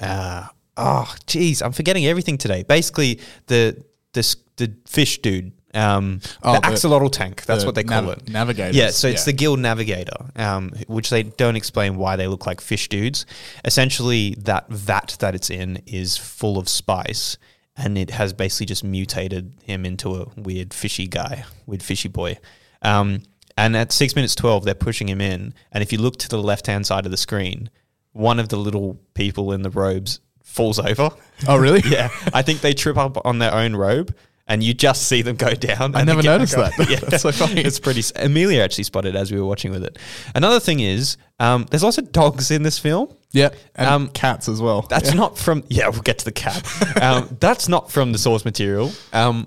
uh oh geez, I'm forgetting everything today. Basically the the the fish dude um, Oh, the, axolotl tank. That's the what they call nav- it. navigators, Yeah, so it's yeah. the guild navigator, um, which they don't explain why they look like fish dudes. Essentially, that vat that it's in is full of spice, and it has basically just mutated him into a weird fishy guy, weird fishy boy. Um, and at six minutes twelve, they're pushing him in, and if you look to the left hand side of the screen, one of the little people in the robes falls over. Oh, really? yeah, I think they trip up on their own robe. And you just see them go down. I never noticed that. Yeah, That's so funny. It's pretty. Amelia actually spotted as we were watching with it. Another thing is, um, there's lots of dogs in this film. Yeah. And Um, cats as well. That's Yeah. not from. Yeah, we'll get to the cat. um, that's not from the source material. Um,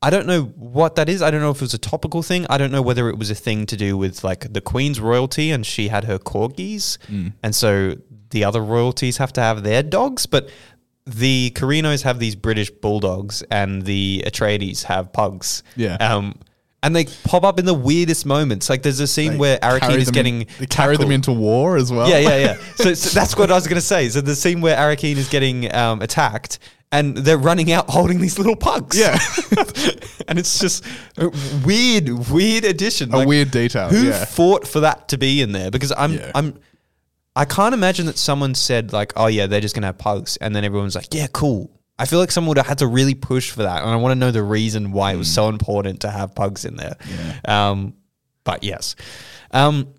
I don't know what that is. I don't know if it was a topical thing. I don't know whether it was a thing to do with like the Queen's royalty and she had her corgis, Mm. and so the other royalties have to have their dogs. But the Corrinos have these British bulldogs, and the Atreides have pugs. Yeah. Um, and they pop up in the weirdest moments. Like there's a scene where Carry Arrakeen is getting in- they carry them into war as well. Yeah, yeah, yeah. So, so that's what I was going to say. So the scene where Arrakeen is getting um, attacked and they're running out holding these little pugs. Yeah. and it's just a weird, weird addition. A weird detail, Who yeah. fought for that to be in there? Because I'm, Yeah. I'm, I can't imagine that someone said like, "Oh yeah, they're just going to have pugs," and then everyone's like, "Yeah, cool." I feel like someone would have had to really push for that, and I want to know the reason why it was so important to have pugs in there. Um, but yes, um,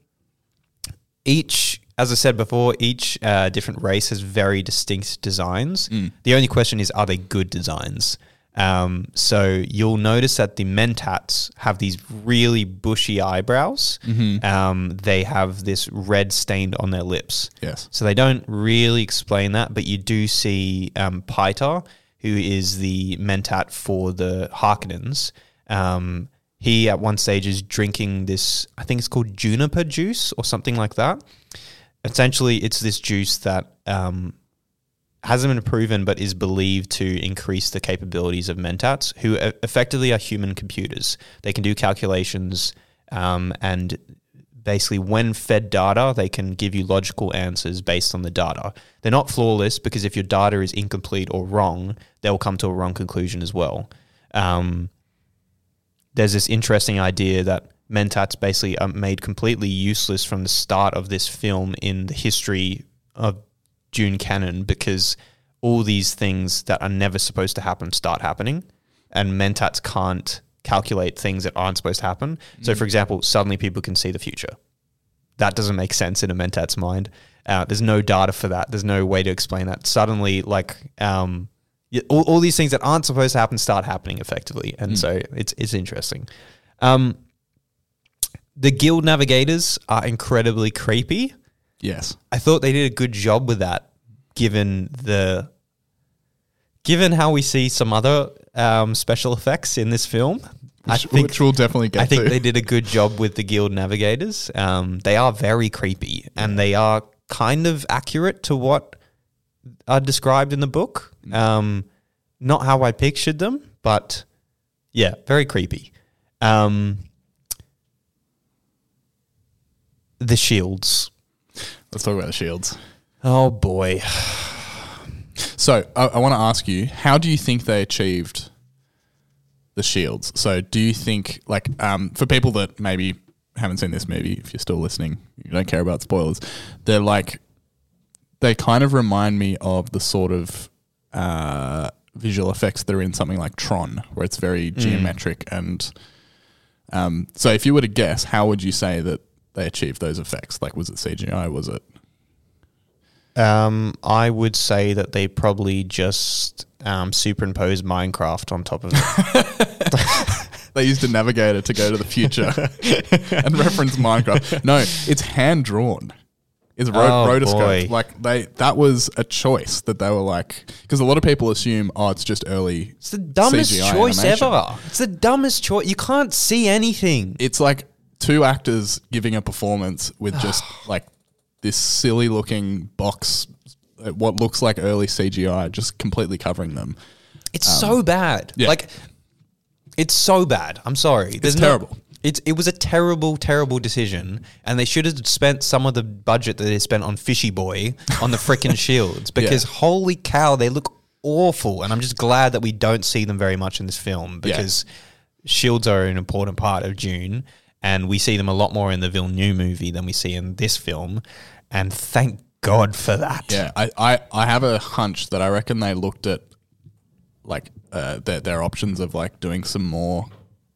each, as I said before, each uh, different race has very distinct designs. The only question is, are they good designs? Um, so you'll notice that the Mentats have these really bushy eyebrows. Um, they have this red stained on their lips. Yes. So they don't really explain that, but you do see um, who is the Mentat for the Harkonnens. Um, he at one stage is drinking this, I think it's called juniper juice or something like that. Essentially, it's this juice that um, hasn't been proven, but is believed to increase the capabilities of mentats, who effectively are human computers. They can do calculations, um, and basically, when fed data, they can give you logical answers based on the data. They're not flawless because if your data is incomplete or wrong, they'll come to a wrong conclusion as well. Um, there's this interesting idea that mentats basically are made completely useless from the start of this film in the history of Dune canon because all these things that are never supposed to happen start happening, and mentats can't calculate things that aren't supposed to happen. So, for example, suddenly people can see the future. That doesn't make sense in a mentat's mind. Uh, there's no data for that. There's no way to explain that. Suddenly, like um, all, all these things that aren't supposed to happen start happening effectively, and so it's it's interesting. Um, the guild navigators are incredibly creepy. Yes. I thought they did a good job with that, given the given how we see some other um, special effects in this film. I think which we'll definitely get I think to. they did a good job with the guild navigators. Um, they are very creepy, and they are kind of accurate to what are described in the book. Mm. Um, not how I pictured them, but yeah, very creepy. Um, the shields. Let's talk about the shields. Oh boy. So I, I want to ask you, how do you think they achieved the shields? So do you think, like, um, for people that maybe haven't seen this movie, if you're still listening, you don't care about spoilers, they're like, they kind of remind me of the sort of uh, visual effects that are in something like Tron, where it's very geometric and. Um, so if you were to guess, how would you say that they achieved those effects? Like, was it CGI? Was it? Um, I would say that they probably just um, superimposed Minecraft on top of it. They used a navigator to go to the future and reference Minecraft. No, it's hand drawn. It's ro- Oh, rotoscoped. boy. Like they, that was a choice that they were like, because a lot of people assume, oh, it's just early. It's the dumbest CGI choice animation. ever. It's the dumbest choice. You can't see anything. It's like two actors giving a performance with just like this silly looking box, uh, what looks like early CGI, just completely covering them. It's so bad. yeah. Like, it's so bad. I'm sorry. There's no- terrible. it's it was a terrible, terrible decision, and they should have spent some of the budget that they spent on Fishy Boy on the freaking shields because holy cow, they look awful. And I'm just glad that we don't see them very much in this film because shields are an important part of Dune, and we see them a lot more in the Villeneuve movie than we see in this film. And thank God for that. Yeah, I, I, I have a hunch that I reckon they looked at like uh, their, their options of like doing some more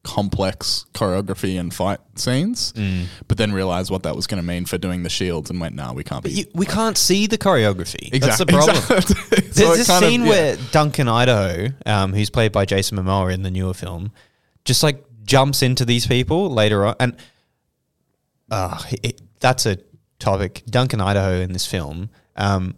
complex choreography and fight scenes, Mm. but then realized what that was going to mean for doing the shields and went, no, we can't be. You, we can't see the choreography. That's the Exactly- problem. exactly. There's it this kind of- scene yeah. where Duncan Idaho, um, who's played by Jason Momoa in the newer film, just like jumps into these people later on, and uh, it, that's a topic. Duncan Idaho in this film, um,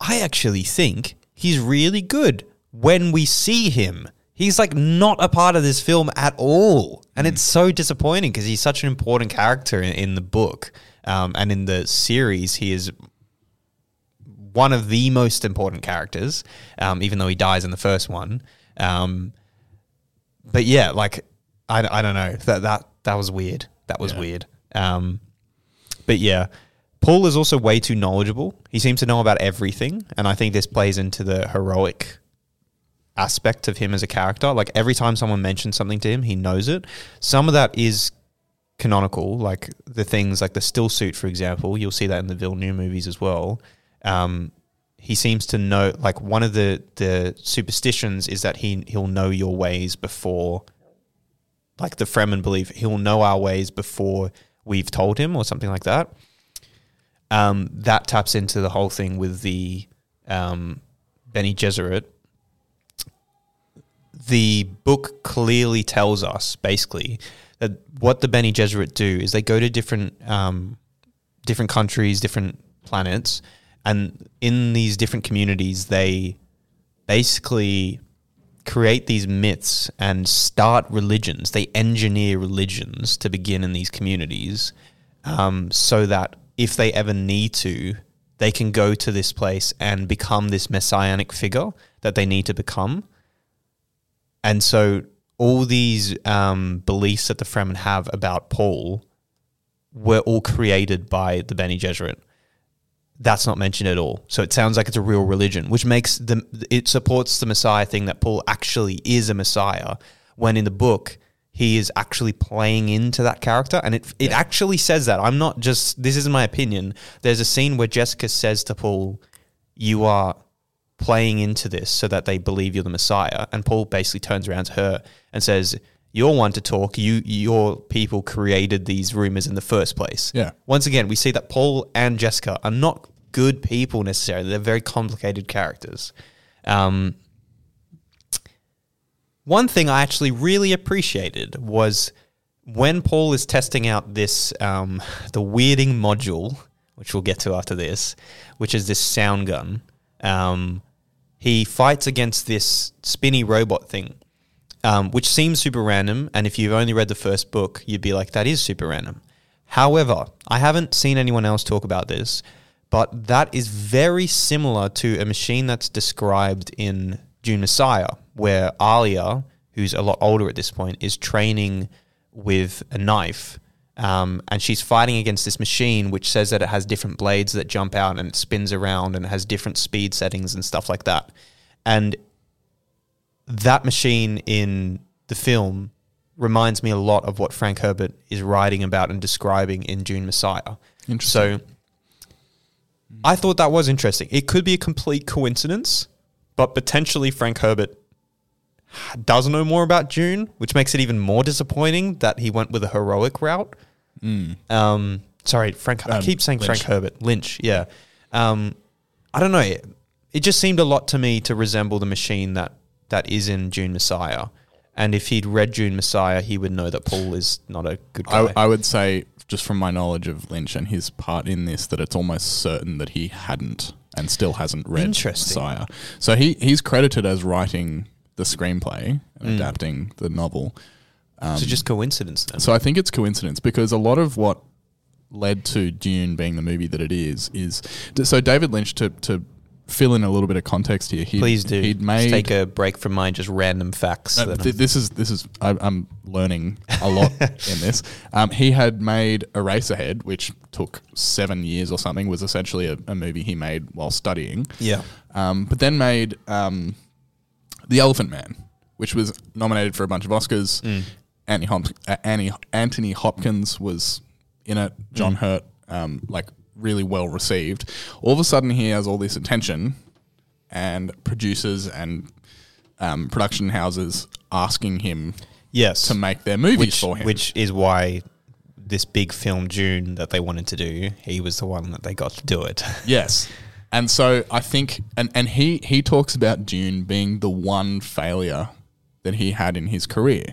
I actually think he's really good when we see him. He's like not a part of this film at all, and it's so disappointing because he's such an important character in, in the book um, and in the series. He is one of the most important characters, um, even though he dies in the first one. Um, but yeah, like I, I don't know that that that was weird. That was Yeah. weird. Um, but yeah, Paul is also way too knowledgeable. He seems to know about everything, and I think this plays into the heroic aspect of him as a character. Like every time someone mentions something to him, he knows it. Some of that is canonical, like the things like the still suit, for example. You'll see that in the Villeneuve movies as well. Um, he seems to know, like one of the the superstitions is that he he'll know your ways before, like the Fremen believe he'll know our ways before we've told him, or something like that. Um, that taps into the whole thing with the um, Bene Gesserit the book clearly tells us basically that what the Bene Gesserit do is they go to different um, different countries, different planets, and in these different communities, they basically create these myths and start religions. They engineer religions to begin in these communities, um, so that if they ever need to, they can go to this place and become this messianic figure that they need to become. And so all these um, beliefs that the Fremen have about Paul were all created by the Bene Gesserit. That's not mentioned at all. So it sounds like it's a real religion, which makes the it supports the Messiah thing that Paul actually is a Messiah. When in the book he is actually playing into that character, and it it actually says that. I'm not just this isn't my opinion. There's a scene where Jessica says to Paul, "You are playing into this so that they believe you're the Messiah. And Paul basically turns around to her and says, "You're one to talk. You, your people created these rumors in the first place." Yeah. Once again, we see that Paul and Jessica are not good people necessarily. They're very complicated characters. Um, one thing I actually really appreciated was when Paul is testing out this um, the weirding module, which we'll get to after this, which is this sound gun. Um, he fights against this spinny robot thing, um, which seems super random. And if you've only read the first book, you'd be like, that is super random. However, I haven't seen anyone else talk about this, but that is very similar to a machine that's described in Dune Messiah, where Alia, who's a lot older at this point, is training with a knife. Um, and she's fighting against this machine which says that it has different blades that jump out and it spins around and it has different speed settings and stuff like that. And that machine in the film reminds me a lot of what Frank Herbert is writing about and describing in Dune Messiah. So I thought that was interesting. It could be a complete coincidence, but potentially Frank Herbert does know more about Dune, which makes it even more disappointing that he went with a heroic route. Um, sorry, Frank. I Um, keep saying Frank Herbert. Lynch. Yeah. Um, I don't know. It, it just seemed a lot to me to resemble the machine that that is in Dune Messiah. And if he'd read Dune Messiah, he would know that Paul is not a good guy. I, I would say, just from my knowledge of Lynch and his part in this, that it's almost certain that he hadn't and still hasn't read Interesting. Messiah. So he he's credited as writing the screenplay and Mm. adapting the novel. Um, so just coincidence then. So I think it's coincidence because a lot of what led to Dune being the movie that it is is so David Lynch to to fill in a little bit of context here. He, Please do. He'd Just made take a break from my just random facts. no, th- this is this is I, I'm learning a lot in this. Um, he had made Eraserhead, which took seven years or something. Was essentially a, a movie he made while studying. Yeah. Um, but then made um, The Elephant Man, which was nominated for a bunch of Oscars. Mm. Anthony, Hop- uh, Annie, Anthony Hopkins was in it. John Mm. Hurt, um, like really well received. All of a sudden, he has all this attention, and producers and um, production houses asking him yes. to make their movies which, for him. Which is why this big film Dune that they wanted to do, he was the one that they got to do it. Yes. And so I think and, and he he talks about Dune being the one failure that he had in his career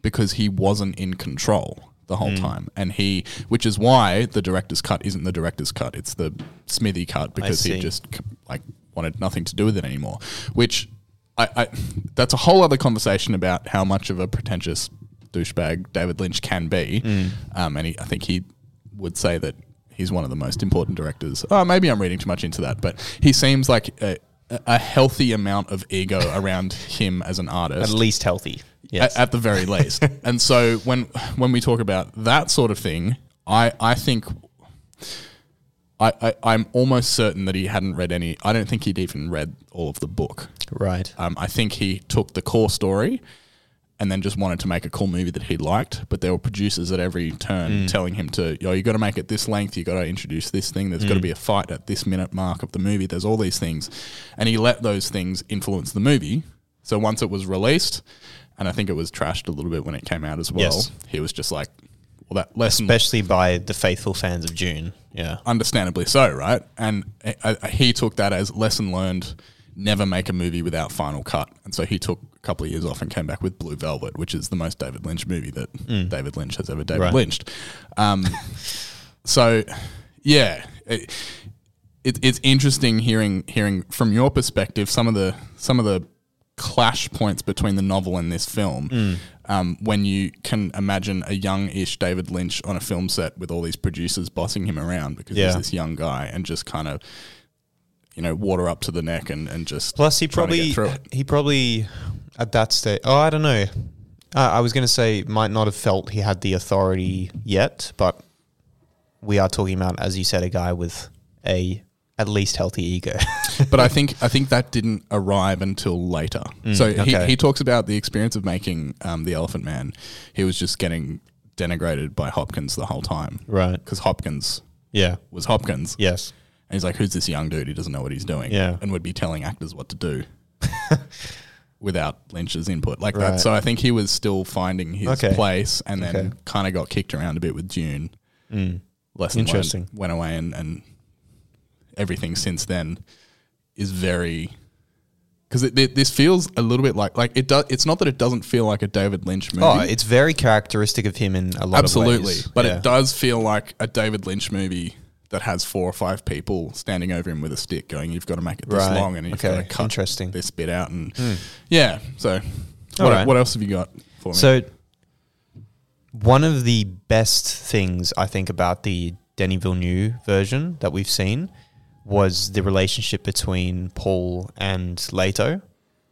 because he wasn't in control the whole Mm. time. And he which is why the director's cut isn't the director's cut. It's the Smithee cut because he just like wanted nothing to do with it anymore. Which I, I that's a whole other conversation about how much of a pretentious douchebag David Lynch can be. Mm. Um, and he, I think he would say that he's one of the most important directors. Oh, maybe I'm reading too much into that, but he seems like a, a healthy amount of ego around him as an artist. At least healthy. Yes. At, at the very least. and so when when we talk about that sort of thing, I I think I, I I'm almost certain that he hadn't read any. I don't think he'd even read all of the book. right. Um, I think he took the core story and then just wanted to make a cool movie that he liked. But there were producers at every turn Mm. telling him to, yo, you got to make it this length. You got to introduce this thing. There's got to Mm. be a fight at this minute mark of the movie. There's all these things, and he let those things influence the movie. So once it was released, and I think it was trashed a little bit when it came out as well. Yes. He was just like, well, that lesson Especially by the faithful fans of Dune. Yeah. understandably so, right? And uh, uh, he took that as lesson learned. Never make a movie without final cut, and so he took a couple of years off and came back with Blue Velvet, which is the most David Lynch movie that Mm. David Lynch has ever David Right. Lynched. Um, so, yeah, it, it, it's interesting hearing hearing from your perspective some of the some of the clash points between the novel and this film. Mm. Um, when you can imagine a young-ish David Lynch on a film set with all these producers bossing him around because Yeah. he's this young guy and just kind of, you know, water up to the neck and, and just Plus, he probably get through it. he probably at that stage. Oh, I don't know. Uh, I was going to say might not have felt he had the authority yet, but we are talking about, as you said, a guy with a at least healthy ego. but I think I think that didn't arrive until later. Mm, so he, okay. he talks about the experience of making um, the Elephant Man. He was just getting denigrated by Hopkins the whole time, Right. Because Hopkins, Yeah. was Hopkins. yes. And he's like, "Who's this young dude? He doesn't know what he's doing." Yeah. and would be telling actors what to do without Lynch's input, like Right. that. So I think he was still finding his Okay. place, and then Okay. kind of got kicked around a bit with Dune. Mm. Lesson learned, Interesting. went away, and, and everything since then is very because it, it, this feels a little bit like like it does. It's not that it doesn't feel like a David Lynch movie. Oh, it's very characteristic of him in a lot absolutely, of ways. Absolutely. But Yeah. it does feel like a David Lynch movie that has four or five people standing over him with a stick, going, "You've got to make it this Right. long, and you've Okay. got to cut Interesting. this bit out." And Hmm. yeah, so what, right. what else have you got for me? So, one of the best things I think about the Denis Villeneuve version that we've seen was the relationship between Paul and Leto.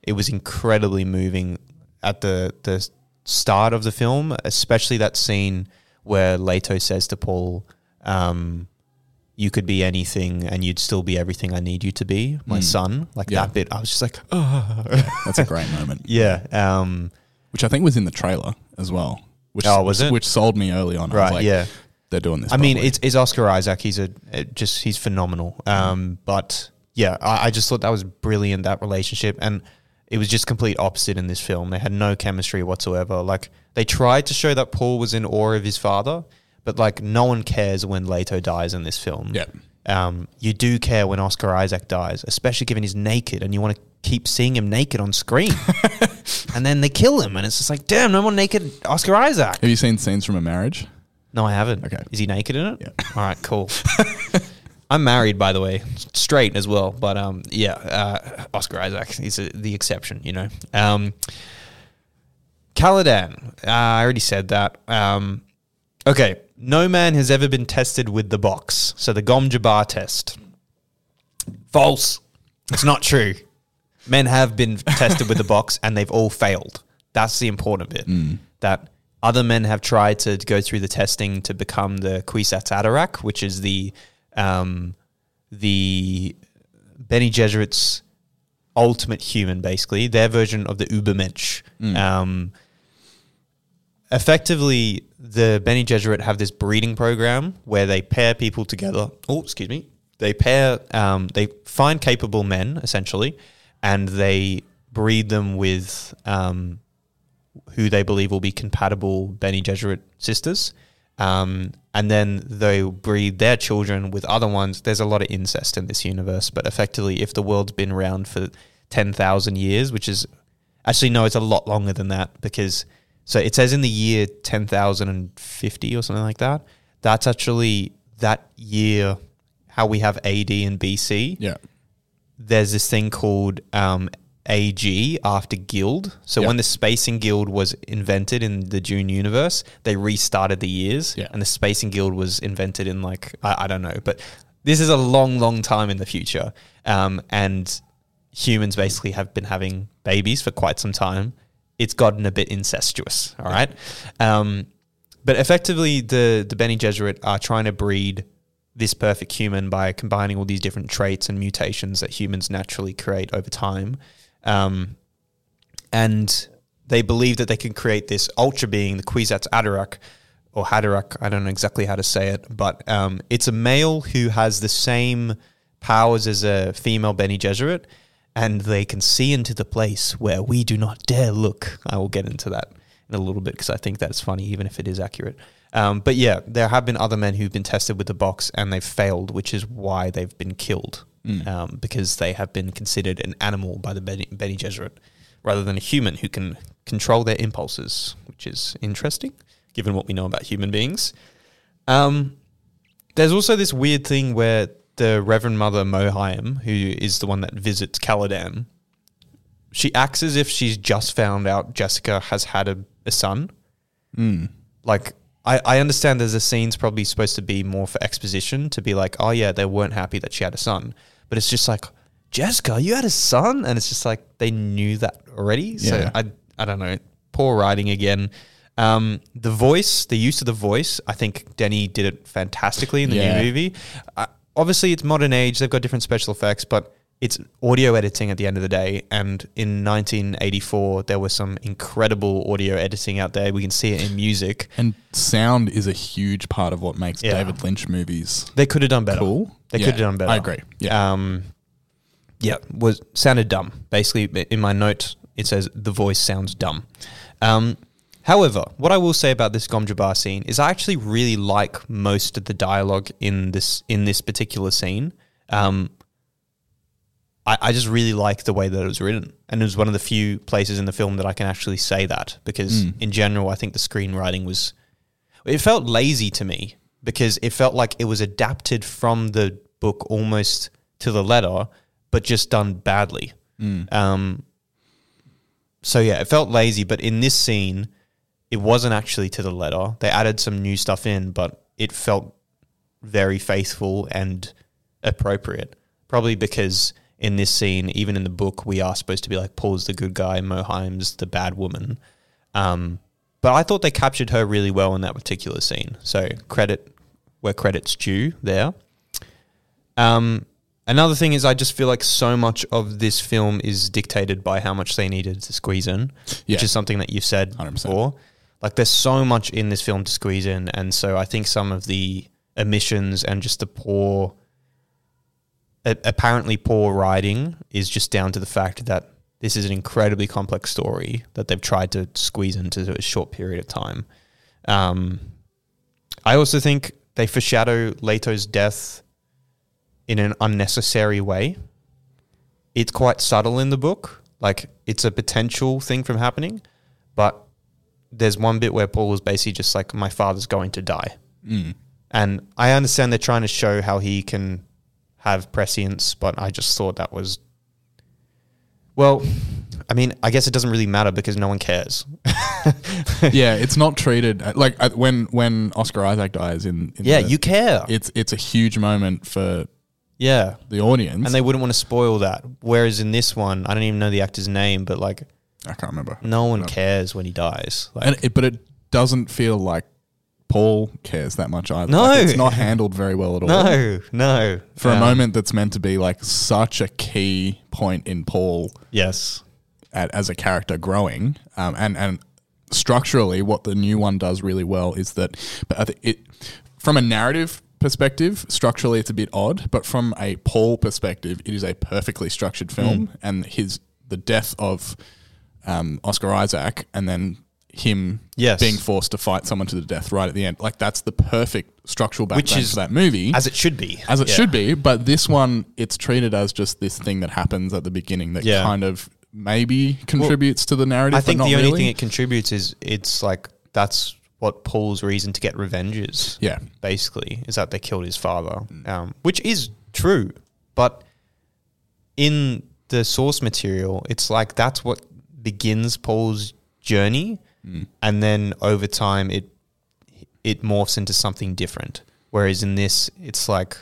it was incredibly moving at the the start of the film, especially that scene where Leto says to Paul, um, "You could be anything, and you'd still be everything I need you to be, my Mm. son." Like Yeah. that bit, I was just like, "Oh, That's a great moment. yeah." Um, Which I think was in the trailer as well. Which, Oh, was which, it? Which sold me early on. Right, like, yeah. They're doing this. I mean, it's, it's Oscar Isaac. He's a just he's phenomenal. Um, but yeah, I, I just thought that was brilliant that relationship, and it was just complete opposite in this film. They had no chemistry whatsoever. Like they tried to show that Paul was in awe of his father, but like no one cares when Leto dies in this film. Yeah. Um, you do care when Oscar Isaac dies, especially given he's naked, and you want to keep seeing him naked on screen. and then they kill him, and it's just like, damn, no more naked Oscar Isaac. Have you seen scenes from a marriage? No, I haven't. Okay. Is he naked in it? Yeah. All right, cool. I'm married, by the way, straight as well. But um, yeah, uh, Oscar Isaac, he's a, the exception, you know. Um, Caladan, uh, I already said that. Um, okay, no man has ever been tested with the box. So the Gom Jabbar test. False. It's not true. Men have been tested with the box and they've all failed. That's the important bit. That other men have tried to go through the testing to become the Kwisatz Haderach, which is the um, the Bene Gesserit's ultimate human, basically their version of the Ubermensch. Um, effectively, the Bene Gesserit have this breeding program where they pair people together. Oh, excuse me. They pair, um, they find capable men essentially, and they breed them with um, who they believe will be compatible Bene Gesserit sisters. Um, and then they breed their children with other ones. There's a lot of incest in this universe, but effectively, if the world's been around for 10,000 years, which is actually, no, it's a lot longer than that because so it says in the year 10,050 or something like that. That's actually that year, how we have AD and BC Yeah. there's this thing called um, AG after Guild. So Yeah. when the Spacing Guild was invented in the Dune universe, they restarted the years, Yeah. and the Spacing Guild was invented in like I, I don't know, but this is a long, long time in the future, um, and humans basically have been having babies for quite some time. It's gotten a bit incestuous, all right. Um, but effectively, the the Bene Gesserit are trying to breed this perfect human by combining all these different traits and mutations that humans naturally create over time. Um, and they believe that they can create this ultra being, the Kwisatz Haderach, or Haderach, I don't know exactly how to say it, but um, it's a male who has the same powers as a female Benny Gesserit, and they can see into the place where we do not dare look. I will get into that in a little bit because I think that's funny, even if it is accurate. Um, but yeah, there have been other men who've been tested with the box and they've failed, which is why they've been killed um, because they have been considered an animal by the Benny, Bene Gesserit rather than a human who can control their impulses, which is interesting given what we know about human beings. Um, there's also this weird thing where the Reverend Mother Mohiam, who is the one that visits Caladan, she acts as if she's just found out Jessica has had a, a son. Like, I, I understand there's a scene's probably supposed to be more for exposition to be like, oh yeah, they weren't happy that she had a son. But it's just like, Jessica, you had a son? And it's just like they knew that already. So I I don't know. Poor writing again. Um, the voice, the use of the voice, I think Denis did it fantastically in the Yeah. new movie. Uh, obviously, it's modern age; they've got different special effects, but it's audio editing at the end of the day. And in 1984, there was some incredible audio editing out there. We can see it in music. And sound is a huge part of what makes Yeah. David Lynch movies They could have done better. cool. They Yeah, could have done better. I agree. Yeah. Um, yeah, was sounded dumb. Basically, in my note, it says the voice sounds dumb. Um, however, what I will say about this Gom Jabbar scene is I actually really like most of the dialogue in this in this particular scene. Um, I, I just really like the way that it was written, and it was one of the few places in the film that I can actually say that because in general, I think the screenwriting was it felt lazy to me because it felt like it was adapted from the book almost to the letter, but just done badly. Um, so yeah, it felt lazy. But in this scene, it wasn't actually to the letter. They added some new stuff in, but it felt very faithful and appropriate. Probably because in this scene, even in the book, we are supposed to be like Paul's the good guy, Mohiam's the bad woman. Um, but I thought they captured her really well in that particular scene. So credit where credit's due there. Um, another thing is, I just feel like so much of this film is dictated by how much they needed to squeeze in, Yeah. which is something that you've said 100%. before. Like, there's so much in this film to squeeze in, and so I think some of the omissions and just the poor, a- apparently poor writing, is just down to the fact that this is an incredibly complex story that they've tried to squeeze into a short period of time. Um, I also think they foreshadow Leto's death in an unnecessary way. It's quite subtle in the book. Like it's a potential thing from happening, but there's one bit where Paul is basically just like, "My father's going to die," and I understand they're trying to show how he can have prescience, but I just thought that was, well, I mean, I guess it doesn't really matter because no one cares. yeah, it's not treated uh, like uh, when when Oscar Isaac dies in. in Yeah, the- you care. It's it's a huge moment for yeah, the audience, and they wouldn't want to spoil that. Whereas in this one, I don't even know the actor's name, but like I can't remember. no one cares when he dies. Like, and it, but it doesn't feel like Paul cares that much either. No. Like, it's not handled very well at all. no, no. For a moment that's meant to be like such a key point in Paul yes, at, as a character growing, um, and and structurally, what the new one does really well is that, but it from a narrative perspective, structurally it's a bit odd, but from a Paul perspective, it is a perfectly structured film, Mm. and his the death of um, Oscar Isaac, and then him Yes. being forced to fight someone to the death right at the end, like that's the perfect structural background Which is for that movie, as it should be, as it Yeah. should be. But this one, it's treated as just this thing that happens at the beginning that Yeah. kind of maybe contributes to the narrative. I think but the only really. thing it contributes is it's like that's what Paul's reason to get revenge is. Yeah. basically, is that they killed his father, um, which is true. But in the source material, it's like that's what begins Paul's journey, and then over time it it morphs into something different. Whereas in this, it's like,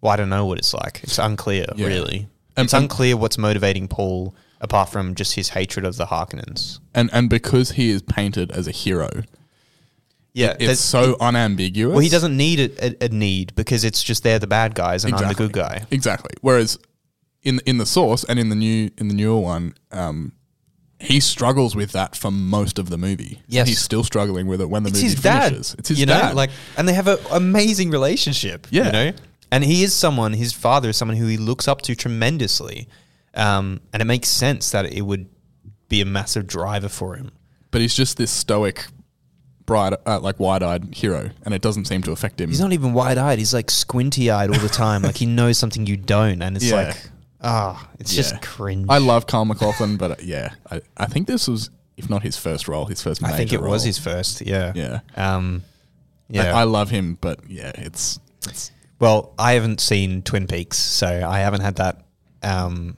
well, I don't know what it's like. It's unclear, Yeah. really. And- it's and- unclear what's motivating Paul apart from just his hatred of the Harkonnens. and and because he is painted as a hero, Yeah, it's so unambiguous. well, he doesn't need a, a, a need because it's just they're the bad guys and I'm the good guy. Exactly. Whereas in in the source and in the new in the newer one, um, he struggles with that for most of the movie. Yes. He's still struggling with it when the It's movie his dad. finishes. It's his you know, like, and they have an amazing relationship. Yeah. you know, and he is someone. His father is someone who he looks up to tremendously, um, and it makes sense that it would be a massive driver for him. but he's just this stoic, bright, uh, like wide-eyed hero, and it doesn't seem to affect him. He's not even wide eyed. He's like squinty eyed all the time. like he knows something you don't, and it's Yeah. like, ah, it's Yeah. just cringe. I love Kyle MacLachlan, but uh, yeah, I, I think this was, if not his first role, his first. I think major it was role. his first. Yeah. Yeah. Um. I- Yeah. I, love him, but yeah, it's, it's Well, I haven't seen Twin Peaks, so I haven't had that. Um,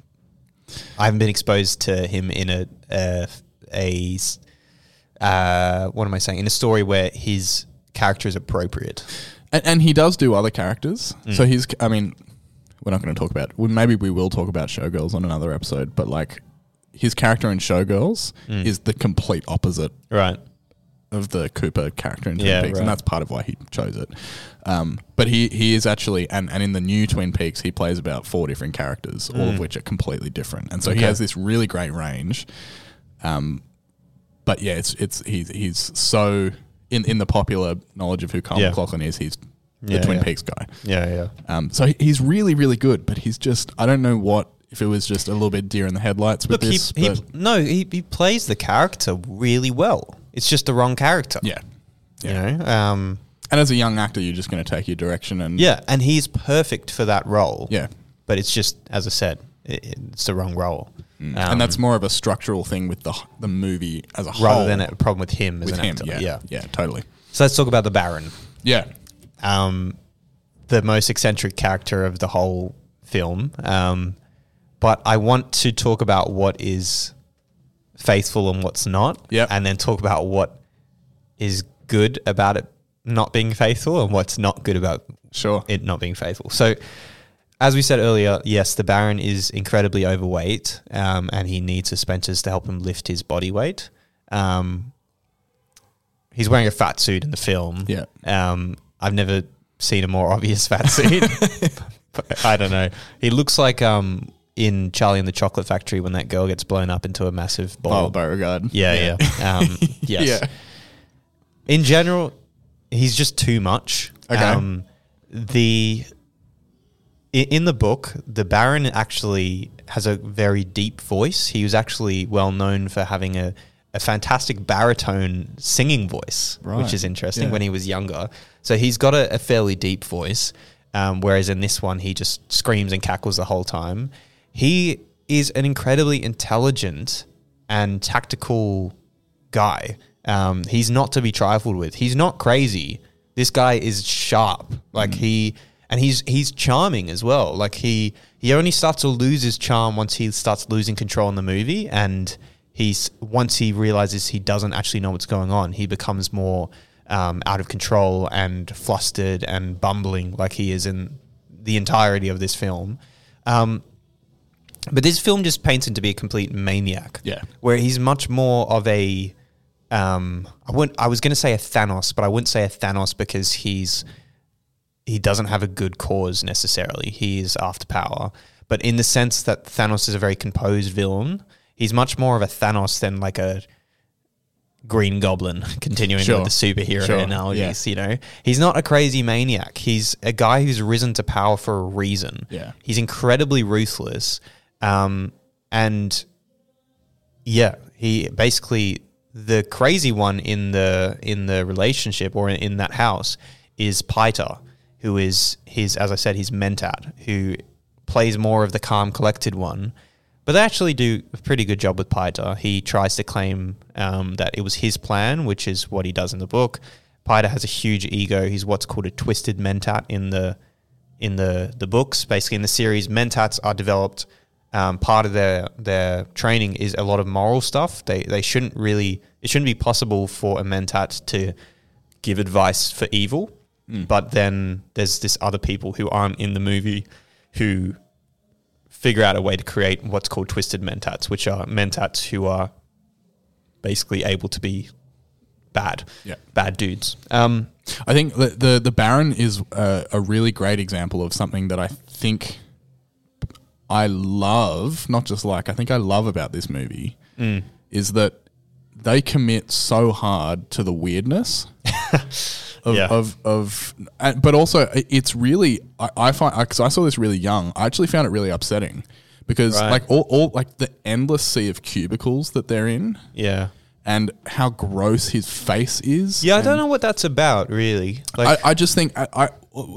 I haven't been exposed to him in a a, a s- uh, what am I saying? In a story where his character is appropriate. and, and he does do other characters. Mm. So he's, I mean, we're not going to talk about. Well, maybe we will talk about Showgirls on another episode, but like his character in Showgirls Mm. is the complete opposite Right. of the Cooper character in Twin Yeah, Peaks, right. and that's part of why he chose it. Um, but he he is actually, and, and in the new Twin Peaks, he plays about four different characters, all of Mm. which are completely different, and so he has this really great range. Um, but yeah, it's it's he's he's so in in the popular knowledge of who Kyle Yeah. MacLachlan is, he's the Twin yeah. Peaks guy. Yeah, yeah. Um, so he's really really good, but he's just I don't know what if it was just a little bit deer in the headlights with Look, he, this. he but no, he, he plays the character really well. It's just the wrong character. yeah, You know. Um. and as a young actor, you're just going to take your direction and Yeah, and he's perfect for that role. yeah. But it's just, as I said, it, it's the wrong role. Um, and that's more of a structural thing with the the movie as a whole, rather than a problem with him as with an him. actor. Yeah, yeah. yeah, totally. So let's talk about the Baron. Yeah, um, the most eccentric character of the whole film. Um, but I want to talk about what is faithful and what's not. Yep. And then talk about what is good about it not being faithful and what's not good about sure. it not being faithful. So as we said earlier, yes, the Baron is incredibly overweight, um, and he needs suspenders to help him lift his body weight. Um, he's wearing a fat suit in the film. Yeah. Um, I've never seen a more obvious fat suit. I don't know. He looks like um, in Charlie and the Chocolate Factory when that girl gets blown up into a massive ball. Oh, Beauregarde. Yeah, yeah. Um, yes. Yeah. In general, he's just too much. Okay. Um, the in the book, the Baron actually has a very deep voice. He was actually well known for having a, a fantastic baritone singing voice, Right. which is interesting Yeah. when he was younger. So he's got a, a fairly deep voice, um, whereas in this one, he just screams and cackles the whole time. He is an incredibly intelligent and tactical guy. Um, he's not to be trifled with. He's not crazy. This guy is sharp. Like he and he's he's charming as well. Like he he only starts to lose his charm once he starts losing control in the movie and he's once he realizes he doesn't actually know what's going on, he becomes more um, out of control and flustered and bumbling like he is in the entirety of this film. Um, but this film just paints him to be a complete maniac. Yeah. Where he's much more of a um I wouldn't I was gonna say a Thanos, but I wouldn't say a Thanos because he's he doesn't have a good cause necessarily. He is after power. But in the sense that Thanos is a very composed villain, he's much more of a Thanos than like a Green Goblin, continuing Sure. with the superhero Sure. analogies, you know. He's not a crazy maniac. He's a guy who's risen to power for a reason. Yeah. He's incredibly ruthless. Um, and yeah, he basically the crazy one in the in the relationship or in, in that house is Piter, who is his as I said, his mentat, who plays more of the calm, collected one. But they actually do a pretty good job with Piter. He tries to claim um, that it was his plan, which is what he does in the book. Piter has a huge ego. He's what's called a twisted mentat in the in the the books. Basically, in the series, mentats are developed. Um, part of their their training is a lot of moral stuff. They they shouldn't really it shouldn't be possible for a mentat to give advice for evil. But then there's this other people who aren't in the movie who figure out a way to create what's called twisted mentats, which are mentats who are basically able to be bad, Yeah. bad dudes. Um, I think the the, the Baron is a, a really great example of something that I think I love, not just like I think I love about this movie Mm. is that they commit so hard to the weirdness of Yeah. of, of but also it's really I, I find because I saw this really young I actually found it really upsetting because Right. like all, all like the endless sea of cubicles that they're in yeah. and how gross his face is Yeah, I don't know what that's about, really. Like, I, I just think I, I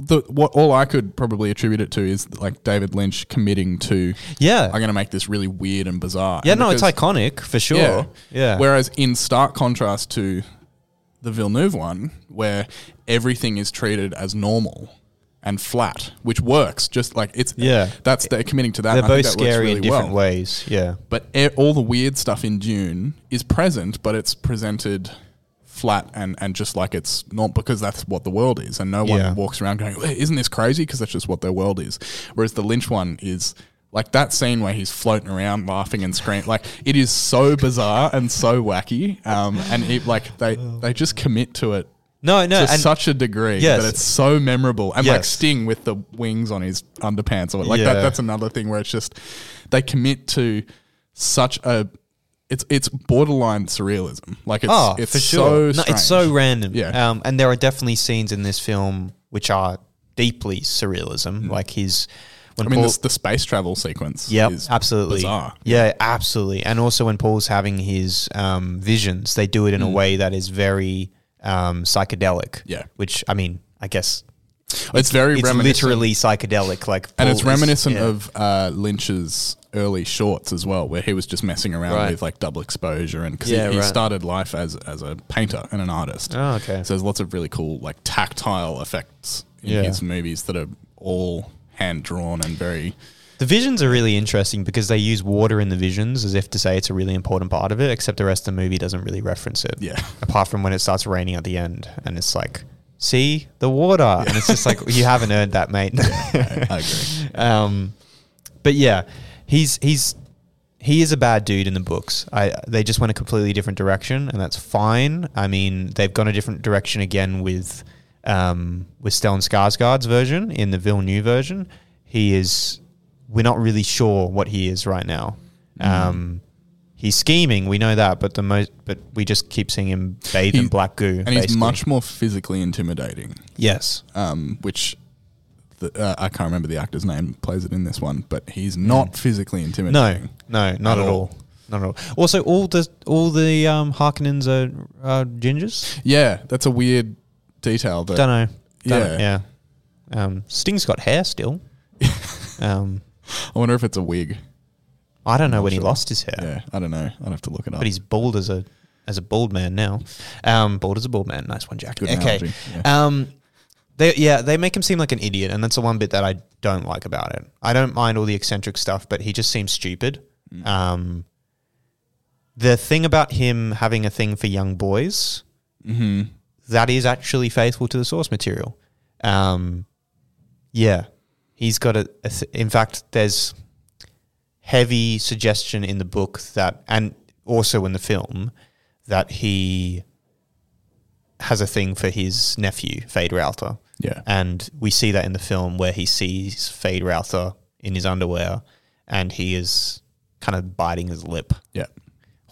the what all I could probably attribute it to is like David Lynch committing to Yeah. I'm going to make this really weird and bizarre. yeah, And no, it's iconic for sure. Yeah. Whereas in stark contrast to the Villeneuve one, where everything is treated as normal and flat, which works. Just like it's Yeah. that's they're committing to that. They're both that scary in really different well. ways. Yeah. But all the weird stuff in Dune is present, but it's presented flat and, and just like it's not because that's what the world is. And no one Yeah. walks around going, isn't this crazy? Because that's just what their world is. Whereas the Lynch one is like that scene where he's floating around laughing and screaming. Like it is so bizarre and so wacky. Um, and it, like they, they just commit to it No, no, to such a degree Yes. that it's so memorable. And like Sting with the wings on his underpants or like Yeah. that. That's another thing where it's just they commit to such a. It's it's borderline surrealism. Like it's oh, it's for sure. so no, it's so random. Yeah. Um, and there are definitely scenes in this film which are deeply surrealism. Like his when Mm. I mean, Paul, this, the space travel sequence. Is absolutely. bizarre. Yeah, absolutely. And also when Paul's having his um, visions, they do it in a way that is very um, psychedelic. Mm. Yeah. Which I mean, I guess It's, very it's literally psychedelic. Like, and it's is- reminiscent yeah. of uh, Lynch's early shorts as well, where he was just messing around Right. with like double exposure, and because Yeah, he, he right. started life as as a painter and an artist. Oh, okay. So there's lots of really cool like tactile effects in Yeah. his movies that are all hand drawn and very The visions are really interesting because they use water in the visions as if to say it's a really important part of it, except the rest of the movie doesn't really reference it. Yeah. Apart from when it starts raining at the end and it's like see the water, and it's just like you haven't earned that, mate. I agree. Um, but yeah, he's he's he is a bad dude in the books. I they just went a completely different direction, and that's fine. I mean, they've gone a different direction again with um, with Stellan Skarsgård's version in the Villeneuve version. He is. We're not really sure what he is right now. Um, he's scheming, we know that, but the most, but we just keep seeing him bathe in black goo. and he's much more physically intimidating. yes, Um, which the, uh, I can't remember the actor's name plays it in this one, but he's not physically intimidating. no, no, not At at, all. all. not at all. Also, all the all the um, Harkonnens are, are gingers. Yeah, that's a weird detail. That Don't know. Don't Yeah. know, yeah. Um, Sting's got hair still. um, I wonder if it's a wig. I don't know when he lost his hair, Yeah, I don't know. I'd have to look it up. but he's bald as a as a bald man now. Um, bald as a bald man. Nice one, Jak. Good okay. yeah. Um, they yeah they make him seem like an idiot, and that's the one bit that I don't like about it. I don't mind all the eccentric stuff, but he just seems stupid. Mm. Um, the thing about him having a thing for young boys, Mm-hmm. That is actually faithful to the source material. Um, yeah, he's got a. a th- in fact, there's heavy suggestion in the book that, and also in the film, that he has a thing for his nephew, Feyd-Rautha. Yeah. And we see that in the film where he sees Feyd-Rautha in his underwear and he is kind of biting his lip. Yeah.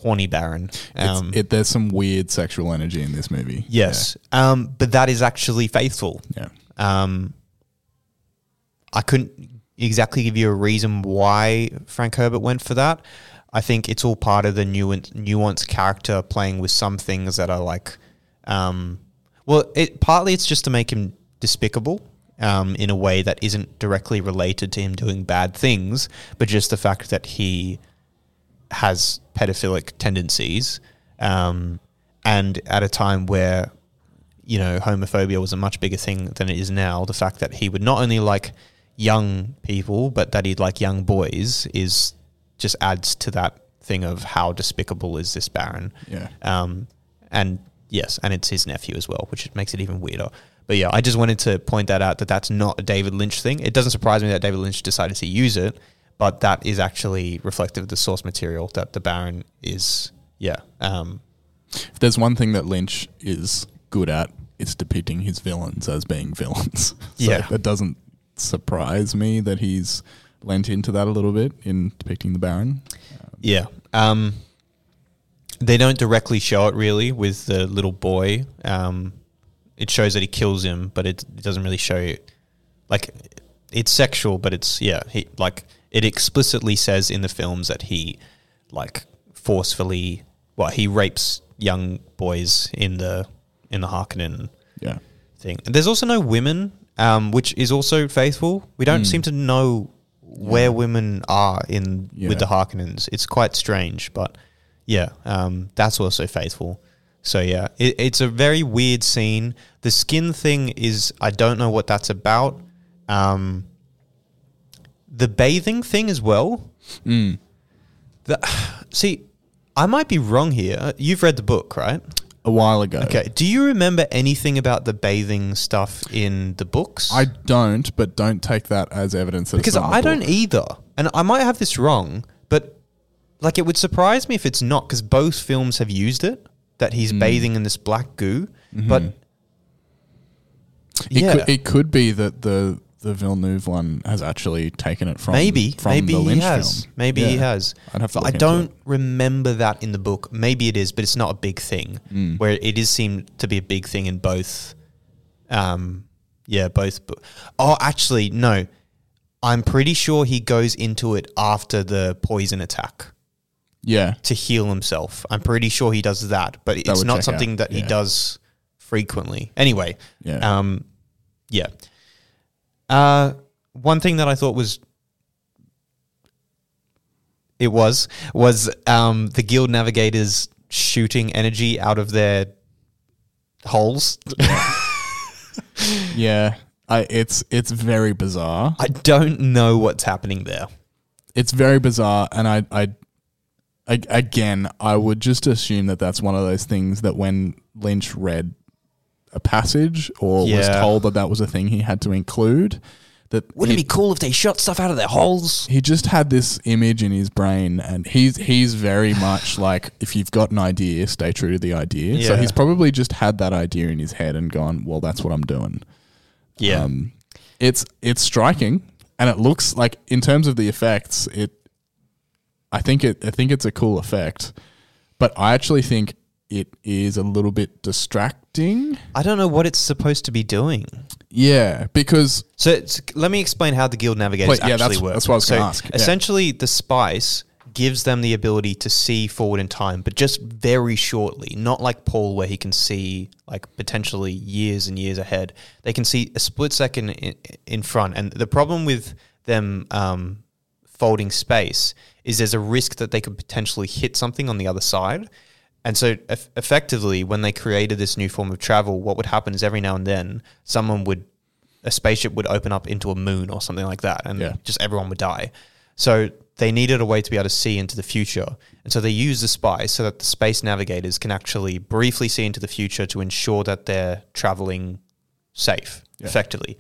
Horny Baron. Um, it, there's some weird sexual energy in this movie. yes. Um, but that is actually faithful. Yeah. Um, I couldn't exactly give you a reason why Frank Herbert went for that. I think it's all part of the nuance, nuanced character playing with some things that are like, um, well, it partly it's just to make him despicable um, in a way that isn't directly related to him doing bad things, but just the fact that he has pedophilic tendencies, um, and at a time where you know homophobia was a much bigger thing than it is now, the fact that he would not only like young people, but that he'd like young boys is just adds to that thing of how despicable is this Baron. Yeah. Um, and yes, and it's his nephew as well, which makes it even weirder. But yeah, I just wanted to point that out that that's not a David Lynch thing. It doesn't surprise me that David Lynch decided to use it, but that is actually reflective of the source material that the Baron is. Yeah. Um, If there's one thing that Lynch is good at, it's depicting his villains as being villains. so Yeah. It doesn't surprise me that he's lent into that a little bit in depicting the Baron. Yeah. Um, they don't directly show it really with the little boy. Um, it shows that he kills him, but it, it doesn't really show you. Like, it's sexual, but it's, yeah, he, like, it explicitly says in the films that he, like, forcefully, well, he rapes young boys in the, in the Harkonnen Yeah. thing. And there's also no women, um, which is also faithful. We don't seem to know where women are in Yeah. with the Harkonnens. It's quite strange, but yeah, um, that's also faithful. So yeah, it, it's a very weird scene. The skin thing is I don't know what that's about. Um, the bathing thing as well. Mm. The, see, I might be wrong here. You've read the book, right? A while ago. Okay. Do you remember anything about the bathing stuff in the books? I don't, but don't take that as evidence that because not in the I don't either, and I might have this wrong, but like it would surprise me if it's not because both films have used it that he's Mm. bathing in this black goo, but It, yeah, could, it could be that the the Villeneuve one has actually taken it from maybe from maybe the he has, film. maybe he has. I'd have to look I don't it. remember that in the book. Maybe it is, but it's not a big thing. Mm. Where it is seemed to be a big thing in both. Um, yeah, both. bo- Oh, actually, no. I'm pretty sure he goes into it after the poison attack Yeah. to heal himself. I'm pretty sure he does that, but it's not something out, that he does frequently. Anyway, Yeah. um, yeah. Uh, one thing that I thought was it was was um, the guild navigators shooting energy out of their holes. Yeah. I it's it's very bizarre. I don't know what's happening there. It's very bizarre and I I I- again, I would just assume that that's one of those things that when Lynch read a passage or was Yeah. told that that was a thing he had to include. That Wouldn't he, it be cool if they shot stuff out of their holes? he just had this image in his brain, and he's he's very much like if you've got an idea, stay true to the idea. So Yeah. he's probably just had that idea in his head and gone, well, that's what I'm doing. Yeah. Um, it's it's striking, and it looks like in terms of the effects, it. I think it. I think it's a cool effect, but I actually think it is a little bit distracting. I don't know what it's supposed to be doing. Yeah, because So it's, let me explain how the guild navigators Please, yeah, actually that's- work. that's what I was gonna So ask, yeah. Essentially, the spice gives them the ability to see forward in time, but just very shortly. Not like Paul, where he can see like potentially years and years ahead. They can see a split second in, in front. And the problem with them um, folding space is there's a risk that they could potentially hit something on the other side. And so, eff- effectively, when they created this new form of travel, what would happen is every now and then someone would, a spaceship would open up into a moon or something like that, and Yeah. just everyone would die. So they needed a way to be able to see into the future, and so they use the spice so that the space navigators can actually briefly see into the future to ensure that they're traveling safe, effectively.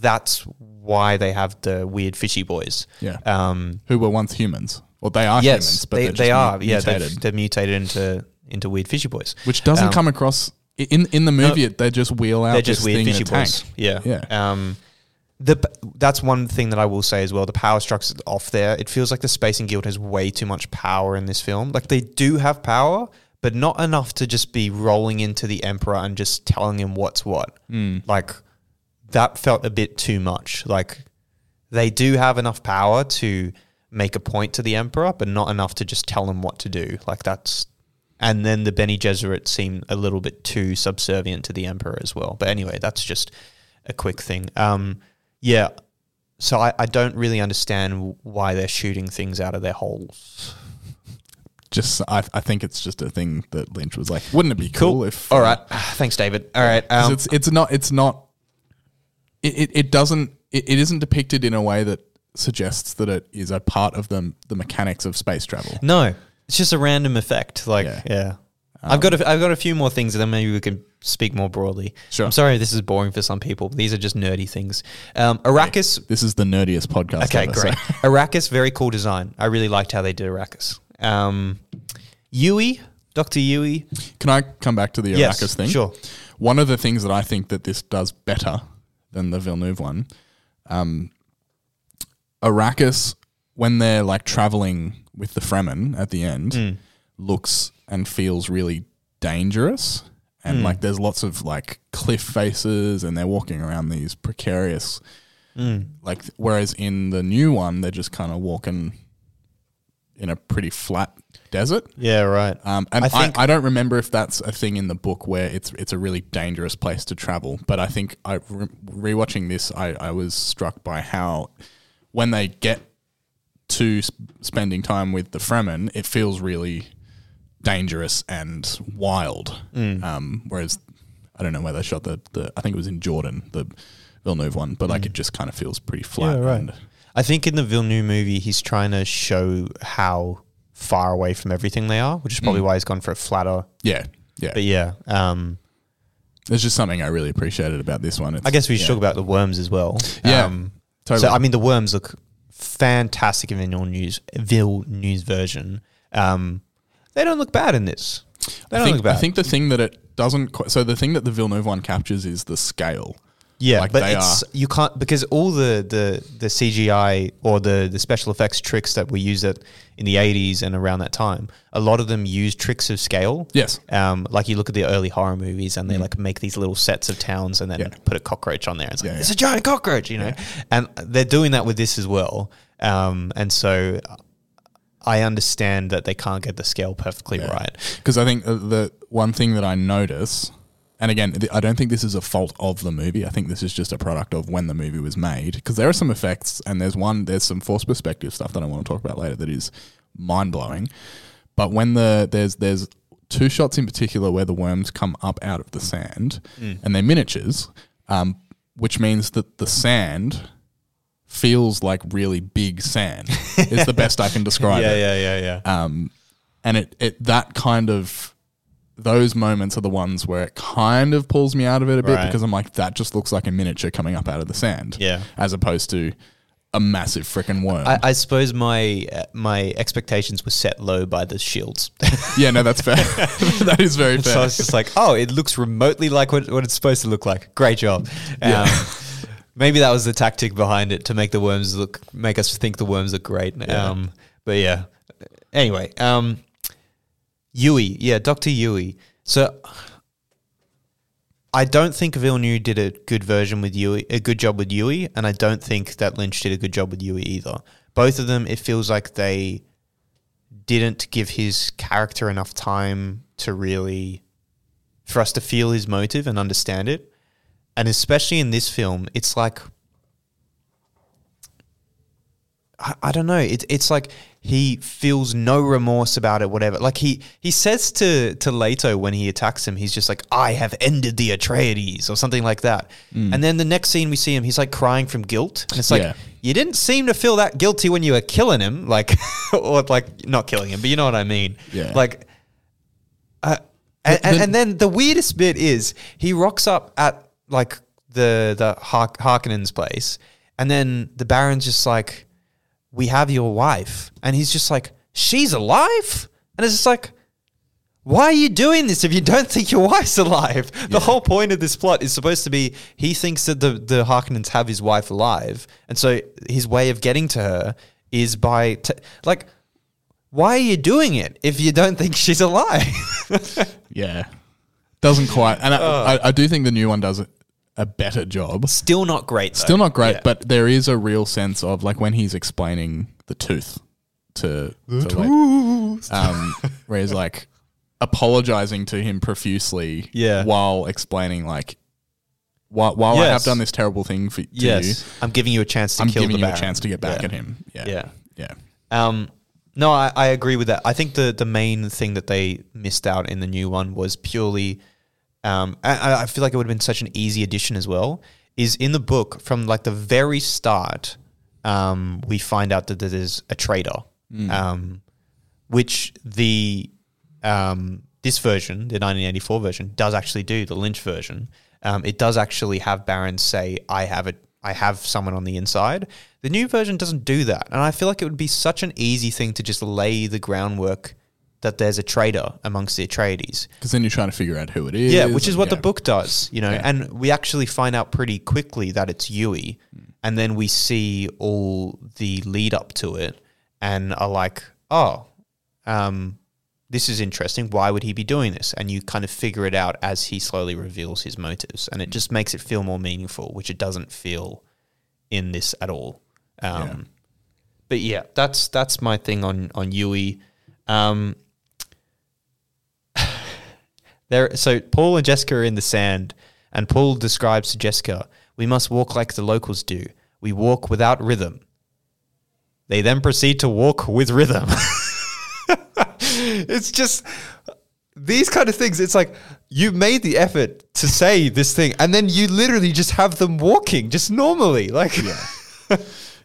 That's why they have the weird fishy boys. yeah, Um, who were once humans, or they are yes, humans, but they, they are. mu- Yeah, they've, they're mutated into into weird fishy boys, which doesn't Um, come across in in the movie. it they just wheel out. they're just weird fishy boys. Yeah, Yeah. Um, the that's one thing that I will say as well. The power structure's off there. It feels like the Spacing Guild has way too much power in this film. Like they do have power, but not enough to just be rolling into the Emperor and just telling him what's what. Like that felt a bit too much. Like they do have enough power to make a point to the Emperor, but not enough to just tell him what to do. Like that's and then the Bene Gesserit seem a little bit too subservient to the Emperor as well. But anyway, that's just a quick thing. Um, yeah. So I, I don't really understand why they're shooting things out of their holes. Just, I, I think it's just a thing that Lynch was like, wouldn't it be cool, if? All uh. Thanks, David. All right, Um, it's it's not it's not it, it, it doesn't it, it isn't depicted in a way that suggests that it is a part of the the mechanics of space travel. no, it's just a random effect. Like, Yeah. yeah. I've got a, I've got a few more things, and then maybe we can speak more broadly. Sure. I'm sorry this is boring for some people. These are just nerdy things. Um, Arrakis This is the nerdiest podcast. Okay, ever, so- great. Arrakis, very cool design. I really liked how they did Arrakis. Um, Yueh, Doctor Yueh. Can I come back to the Yes, thing? sure. One of the things that I think that this does better than the Villeneuve one, um, Arrakis, when they're like traveling with the Fremen at the end, Hmm. looks and feels really dangerous. And like there's lots of like cliff faces and they're walking around these precarious Hmm. like whereas in the new one they're just kind of walking in a pretty flat desert. Yeah, right. Um, and I I, I, don't remember if that's a thing in the book where it's it's a really dangerous place to travel. But I think I re- rewatching this, I, I was struck by how when they get to sp- spending time with the Fremen, it feels really dangerous and wild. Mm. Um, whereas I don't know where they shot the, the I think it was in Jordan, the Villeneuve one, but like Mm. it just kind of feels pretty flat. Yeah, And, I think in the Villeneuve movie, he's trying to show how far away from everything they are, which is probably Mm. why he's gone for a flatter. yeah, yeah. But yeah, um, There's just something I really appreciated about this one. It's, I guess we should yeah. talk about the worms as well. Yeah, Um, totally. So I mean, the worms look fantastic in the News Vil News version. Um, they don't look bad in this. They I don't think, look bad. I think the thing that it doesn't quite, so the thing that the Villeneuve one captures is the scale. Yeah, like but it's are. you can't because all the, the the CGI or the the special effects tricks that we used at in the eighties and around that time, a lot of them use tricks of scale. Yes. Um, like you look at the early horror movies and they like make these little sets of towns and then Yeah. put a cockroach on there. It's like Yeah, it's yeah. a giant cockroach, you know. And they're doing that with this as well. Um, and so I understand that they can't get the scale perfectly right. Because I think uh, the one thing that I notice, and again, I don't think this is a fault of the movie. I think this is just a product of when the movie was made. Because there are some effects, and there's one, there's some force perspective stuff that I want to talk about later that is mind blowing. But when the there's there's two shots in particular where the worms come up out of the sand, Mm. and they're miniatures, um, which means that the sand feels like really big sand. is the best I can describe Yeah, it. Yeah, yeah, yeah, yeah. Um, and it, it that kind of those moments are the ones where it kind of pulls me out of it a bit Right. because I'm like, that just looks like a miniature coming up out of the sand. Yeah. As opposed to a massive freaking worm. I, I suppose my uh, my expectations were set low by the shields. yeah, no, that's fair. that is very fair. so I was just like, oh, it looks remotely like what, what it's supposed to look like. Great job. Yeah. Um, maybe that was the tactic behind it to make the worms look, make us think the worms look great. Yeah. Um, but yeah. Anyway, um, Yueh, yeah, Doctor Yueh. So I don't think Villeneuve did a good version with Yueh, a good job with Yueh, and I don't think that Lynch did a good job with Yueh either. Both of them, it feels like they didn't give his character enough time to really for us to feel his motive and understand it. And especially in this film, it's like I, I don't know. It, it's like he feels no remorse about it, whatever. Like he he says to to Leto when he attacks him, he's just like, "I have ended the Atreides" or something like that. And then the next scene we see him, he's like crying from guilt, and it's like Yeah. you didn't seem to feel that guilty when you were killing him, like or like not killing him, but you know what I mean. Yeah. Like uh, and, and, and then the weirdest bit is he rocks up at like the the Hark- Harkonnen's place, and then the Baron's just like, "We have your wife," and he's just like, "She's alive," and it's just like. Why are you doing this if you don't think your wife's alive? The whole point of this plot is supposed to be he thinks that the, the Harkonnens have his wife alive. And so his way of getting to her is by, t- like, why are you doing it if you don't think she's alive? yeah. Doesn't quite. And I, uh. I, I do think the new one does a, a better job. Still not great. Though. Still not great, Yeah. but there is a real sense of like when he's explaining the tooth to, to like, um, where he's like apologizing to him profusely, Yeah. while explaining like, while, while I have done this terrible thing for to yes, you, I'm giving you a chance to I'm kill giving the you a Baron. chance to get back Yeah. at him. Yeah, Yeah. yeah. Um, no, I, I agree with that. I think the the main thing that they missed out in the new one was purely, um, I, I feel like it would have been such an easy addition as well. Is in the book from like the very start, um, we find out that there's a traitor, um, which the um, this version, the 1984 version, does actually do. The Lynch version, um, it does actually have Baron say, "I have a, I have someone on the inside." The new version doesn't do that, and I feel like it would be such an easy thing to just lay the groundwork that there's a traitor amongst the Atreides. Because then you're trying to figure out who it is. Yeah, which is what the book does, you know. Yeah. And we actually find out pretty quickly that it's Yueh, and then we see all the lead up to it, and are like, oh, um, this is interesting. Why would he be doing this? And you kind of figure it out as he slowly reveals his motives, and it just makes it feel more meaningful, which it doesn't feel in this at all. Um, Yeah. But yeah, that's that's my thing on on Yueh. Um, there, so Paul and Jessica are in the sand, and Paul describes to Jessica, "We must walk like the locals do. We walk without rhythm." They then proceed to walk with rhythm. it's just these kind of things. It's like you made the effort to say this thing, and then you literally just have them walking just normally, like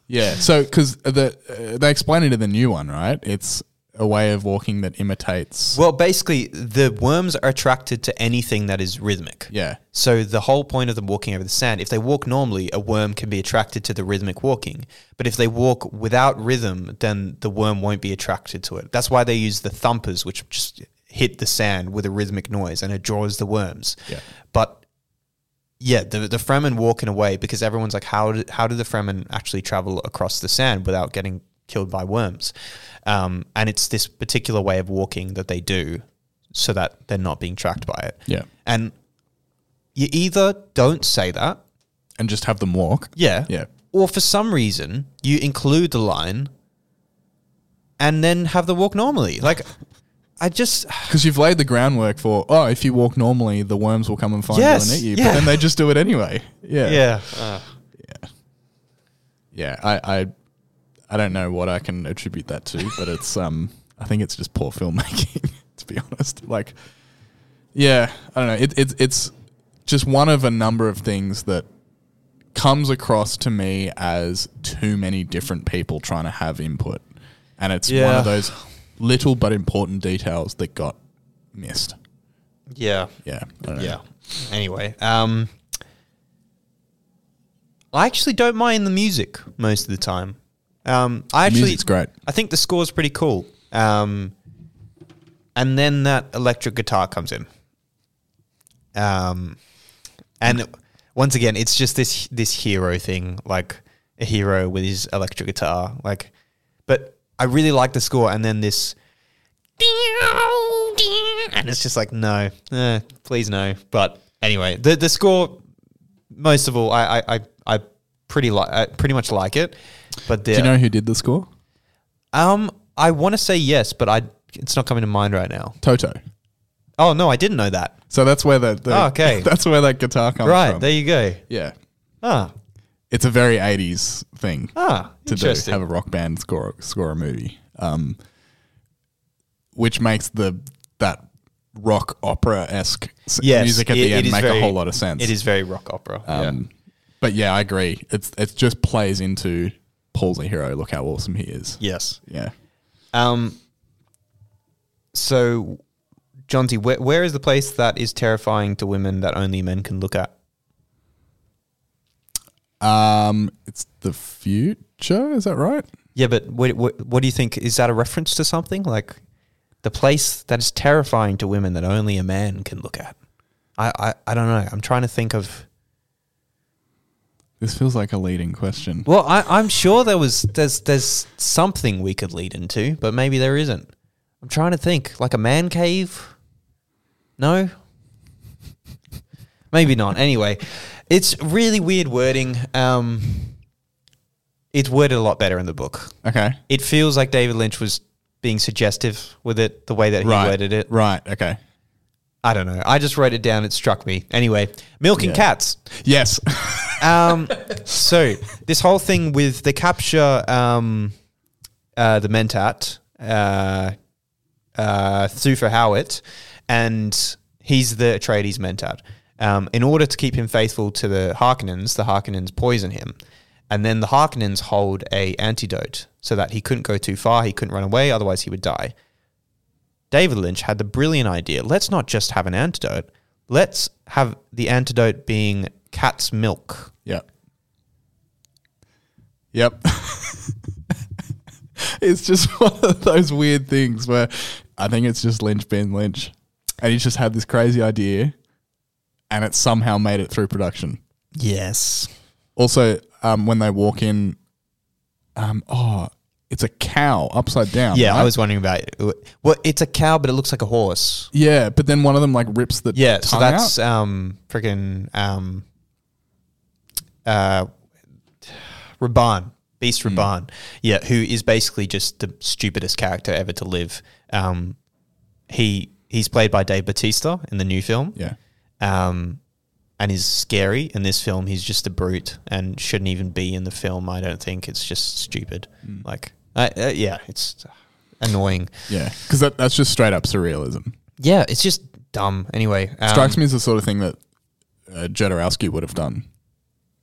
Yeah. So because the uh, they explain it in the new one, right? It's a way of walking that imitates. Well, basically, the worms are attracted to anything that is rhythmic. Yeah. So the whole point of them walking over the sand, if they walk normally, a worm can be attracted to the rhythmic walking. But if they walk without rhythm, then the worm won't be attracted to it. That's why they use the thumpers, which just hit the sand with a rhythmic noise, and it draws the worms. Yeah. But yeah, the the Fremen walking away because everyone's like, how did how do the Fremen actually travel across the sand without getting killed by worms? Um, and it's this particular way of walking that they do, so that they're not being tracked by it. Yeah. And you either don't say that, and just have them walk. yeah, Yeah. or for some reason you include the line, and then have the walk normally. Like, I just Because you've laid the groundwork for, oh, if you walk normally, the worms will come and find Yes, you and eat you. yeah. But then they just do it anyway. Yeah. yeah. Yeah. I, I, I don't know what I can attribute that to, but it's, um, I think it's just poor filmmaking, to be honest. Like, yeah, I don't know. It, it, it's just one of a number of things that comes across to me as too many different people trying to have input. And it's one of those little but important details that got missed. Yeah. Yeah. I don't know. Yeah. Anyway, um, I actually don't mind the music most of the time. Um, I actually, music's great. I think the score's pretty cool. Um, and then that electric guitar comes in. Um, and once again, it's just this this hero thing, like a hero with his electric guitar, like. But I really like the score, and then this, and it's just like no, eh, please no. But anyway, the the score, most of all, I I I, I pretty like I pretty much like it. But Do you know who did the score? um, I want to say yes, but I it's not coming to mind right now. Toto. Oh no, I didn't know that. So that's where the, the Oh, okay. that's where that guitar comes right from. Right there you go. yeah. Ah, It's a very 80s thing ah, to do, have a rock band score score a movie. Um, which makes the that rock opera esque yes, music at it- the end make very- a whole lot of sense. It is very rock opera. Um, But yeah, I agree. It's it just plays into Paul's a hero. Look how awesome he is. Yes. Yeah. Um. So, Jonty, where, where is the place that is terrifying to women that only men can look at? Um, it's the future. Is that right? Yeah, but what, what, what do you think? Is that a reference to something like the place that is terrifying to women that only a man can look at? I, I, I don't know. I'm trying to think of. This feels like a leading question. Well, I, I'm sure there was there's there's something we could lead into, but maybe there isn't. I'm trying to think, like a man cave. No, maybe not. Anyway, it's really weird wording. Um, it's worded a lot better in the book. Okay. It feels like David Lynch was being suggestive with it, the way that he Right. worded it. Right. Okay. I don't know. I just wrote it down. It struck me. Anyway, milking Yeah. cats. Yes. Um, so this whole thing with the capture um, uh, the Mentat, uh, uh, Thufir Hawat, and he's the Atreides Mentat. Um, in order to keep him faithful to the Harkonnens, the Harkonnens poison him, and then the Harkonnens hold a antidote so that he couldn't go too far, he couldn't run away, otherwise he would die. David Lynch had the brilliant idea: let's not just have an antidote, let's have the antidote being cat's milk. Yep. Yep. it's just one of those weird things where I think it's just Lynch being Lynch. And he's just had this crazy idea and it somehow made it through production. Yes. Also, um, when they walk in, um, oh, it's a cow upside down. Yeah, I was wondering about it. Well, it's a cow, but it looks like a horse. Yeah, but then one of them like rips the Yeah, so that's out. um freaking um uh Rabban, Beast Rabban. Yeah, who is basically just the stupidest character ever to live. Um he he's played by Dave Bautista in the new film. Yeah. Um and is scary in this film. He's just a brute and shouldn't even be in the film. I don't think it's just stupid. Like, uh, uh, yeah, it's annoying. Yeah, because that, that's just straight up surrealism. Yeah, it's just dumb. Anyway, um, Strikes me as the sort of thing that uh, Jodorowsky would have done.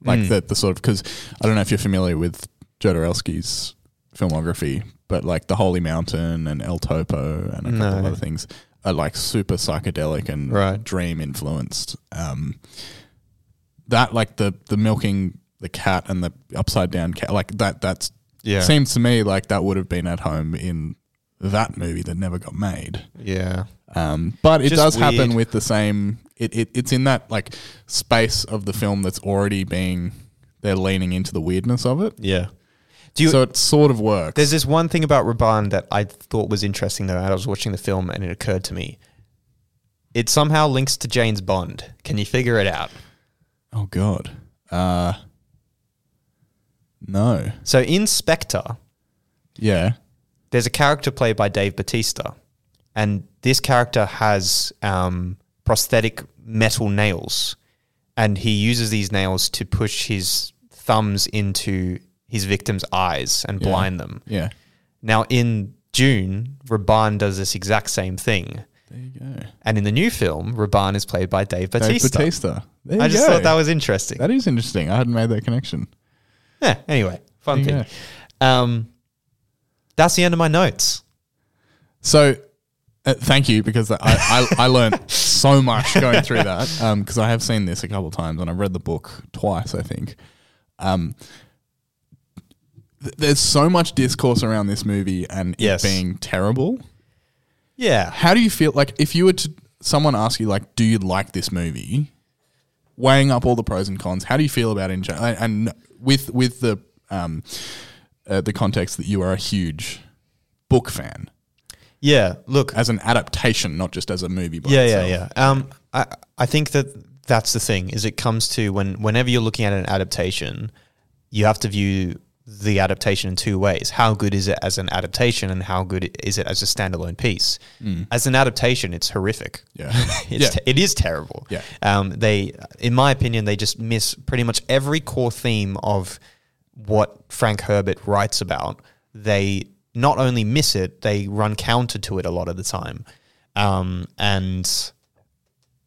Like Mm. the, the sort of, because I don't know if you're familiar with Jodorowsky's filmography, but like The Holy Mountain and El Topo and a couple of other things are like super psychedelic and Right. dream influenced. Um, that, like the, the milking the cat and the upside down cat, like that, that's, Yeah. seems to me like that would have been at home in that movie that never got made. Yeah. Um, but it Just does happen with the same. It, it it's in that like space of the film that's already being. They're leaning into the weirdness of it, Yeah. Do you, so it sort of works. there's this one thing about Rabban that I thought was interesting though. I was watching the film and it occurred to me. It somehow links to James Bond. Can you figure it out? oh god, uh, no, So in Spectre, yeah, there's a character played by Dave Bautista, and this character has um, prosthetic metal nails, and he uses these nails to push his thumbs into his victim's eyes and Yeah. blind them. yeah. Now, in Dune, Rabban does this exact same thing. There you go, And in the new film, Rabban is played by Dave Dave Bautista. Bautista. There I just go. thought that was interesting. that is interesting. I hadn't made that connection. yeah, anyway, fun thing. Um, that's the end of my notes. So, uh, thank you because I I, I learned so much going through that because I have seen this a couple of times and I've read the book twice, I think. Um, th- there's so much discourse around this movie and Yes. it being terrible. Yeah. How do you feel like if you were to someone ask you like, do you like this movie? Weighing up all the pros and cons, how do you feel about it in general? And with with the um, uh, the context that you are a huge book fan Yeah. Look, as an adaptation, not just as a movie. By yeah, itself. yeah, yeah. Um, I I think that that's the thing. Is it comes to when whenever you're looking at an adaptation, you have to view the adaptation in two ways. How good is it as an adaptation, and how good is it as a standalone piece? As an adaptation, it's horrific. Yeah. it's Yeah. te- it is terrible. Yeah. Um, they, in my opinion, they just miss pretty much every core theme of what Frank Herbert writes about. They not only miss it, they run counter to it a lot of the time. Um, and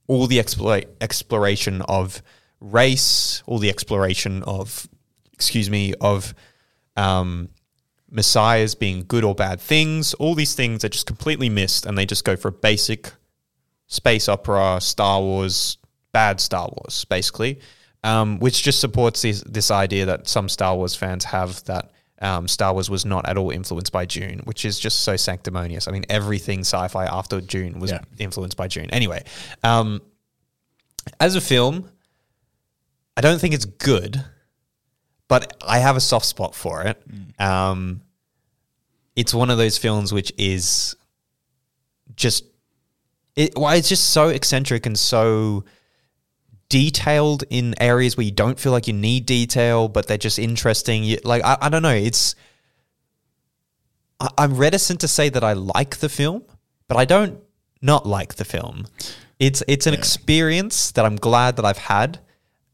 all the explora- exploration of race, all the exploration of, excuse me, of um, messiahs being good or bad things, all these things are just completely missed, and they just go for a basic space opera, Star Wars, bad Star Wars, basically, um, which just supports this, this idea that some Star Wars fans have that um, Star Wars was not at all influenced by Dune, which is just so sanctimonious. I mean, everything sci-fi after Dune was Yeah. influenced by Dune. Anyway, um, as a film, I don't think it's good, but I have a soft spot for it. Um, it's one of those films which is just it. Well, it's just so eccentric and so detailed in areas where you don't feel like you need detail, but they're just interesting. You, like I, I don't know, it's. I, I'm reticent to say that I like the film, but I don't not like the film. It's it's an experience that I'm glad that I've had.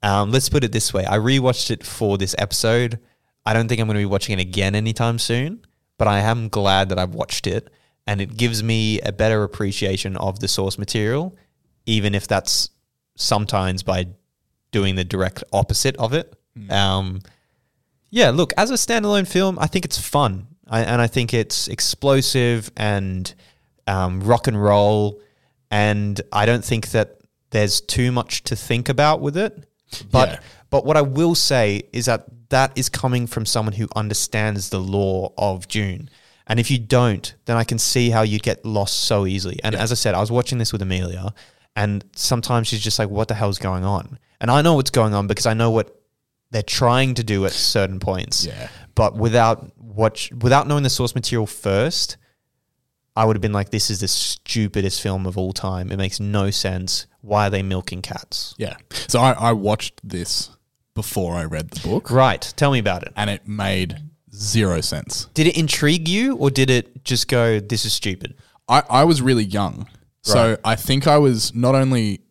Um, let's put it this way: I rewatched it for this episode. I don't think I'm going to be watching it again anytime soon, but I am glad that I've watched it, and it gives me a better appreciation of the source material, even if that's sometimes by doing the direct opposite of it. Um, yeah, look, as a standalone film, I think it's fun, I, and I think it's explosive and um, rock and roll, and I don't think that there's too much to think about with it. But Yeah. but what I will say is that that is coming from someone who understands the lore of Dune. And if you don't, then I can see how you get lost so easily. And as I said, I was watching this with Amelia, and sometimes she's just like, "What the hell's going on?" And I know what's going on because I know what they're trying to do at certain points. Yeah. But without watch, without knowing the source material first, I would have been like, "This is the stupidest film of all time. It makes no sense. Why are they milking cats?" Yeah. So I, I watched this before I read the book, Right. Tell me about it. and it made zero sense. Did it intrigue you, or did it just go, "This is stupid"? I, I was really young. So I think I was not only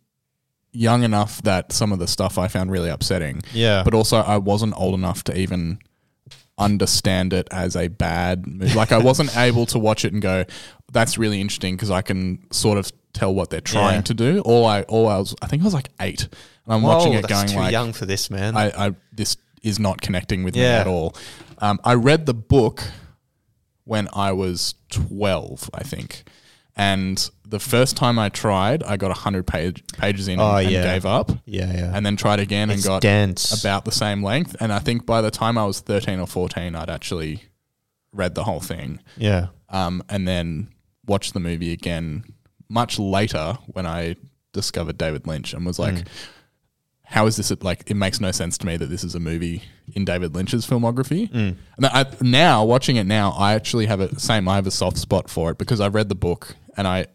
young enough that some of the stuff I found really upsetting. Yeah. But also I wasn't old enough to even understand it as a bad movie. Like I wasn't able to watch it and go, that's really interesting because I can sort of tell what they're trying Yeah. to do. All I all I was I think I was like eight. And I'm watching Whoa, it that's going too like young for this, man. I, I this is not connecting with me Yeah. at all. Um, I read the book when I was twelve, I think, and the first time I tried, I got hundred page, pages in Oh, and, and yeah. gave up. Yeah, yeah. And then tried again It's and got dense. about the same length. And I think by the time I was thirteen or fourteen, I'd actually read the whole thing. yeah. Um, and then watched the movie again much later when I discovered David Lynch and was like, Mm. how is this? Like, it makes no sense to me that this is a movie in David Lynch's filmography. Mm. And I, now, watching it now, I actually have a same. I have a soft spot for it because I read the book and I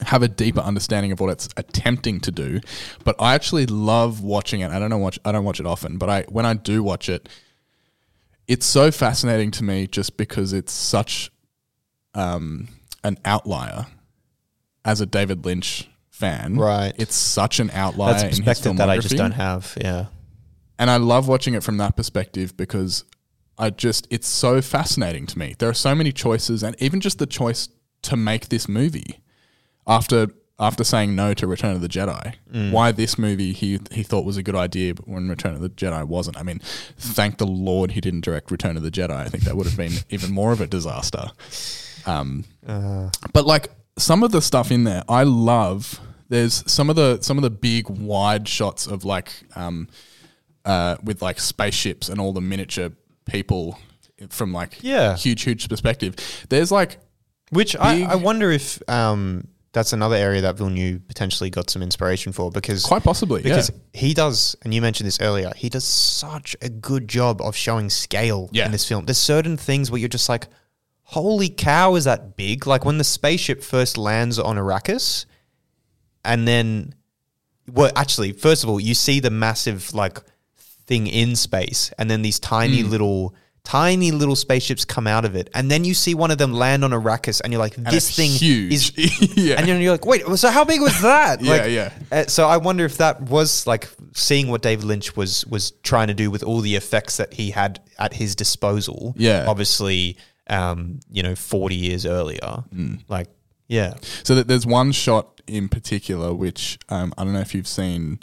have a deeper understanding of what it's attempting to do. But I actually love watching it. I don't know watch. I don't watch it often, but I when I do watch it, it's so fascinating to me just because it's such um, an outlier as a David Lynch fan. Right. It's such an outlier. That's a perspective that I just don't have. Yeah. And I love watching it from that perspective because I just, it's so fascinating to me. There are so many choices, and even just the choice to make this movie after after saying no to Return of the Jedi. Mm. Why this movie he he thought was a good idea, but when Return of the Jedi wasn't. I mean, thank the Lord he didn't direct Return of the Jedi. I think that would have been even more of a disaster. Um, Uh. but like some of the stuff in there, I love there's some of the some of the big wide shots of like um, uh, with like spaceships and all the miniature people from like Yeah. huge huge perspective. There's like Which I, I wonder if um, that's another area that Villeneuve potentially got some inspiration for because quite possibly because yeah. he does, and you mentioned this earlier, he does such a good job of showing scale Yeah. in this film. There's certain things where you're just like, holy cow, is that big? Like when the spaceship first lands on Arrakis, and then, well, actually, first of all, you see the massive like thing in space, and then these tiny little. Tiny little spaceships come out of it, and then you see one of them land on Arrakis, and you're like, "This thing huge. is Yeah. And then you're like, wait, so how big was that? Yeah, like, yeah. uh, so I wonder if that was like seeing what David Lynch was was trying to do with all the effects that he had at his disposal. Yeah. obviously, um, you know, forty years earlier. Mm. Like, yeah, So that there's one shot in particular which um, I don't know if you've seen.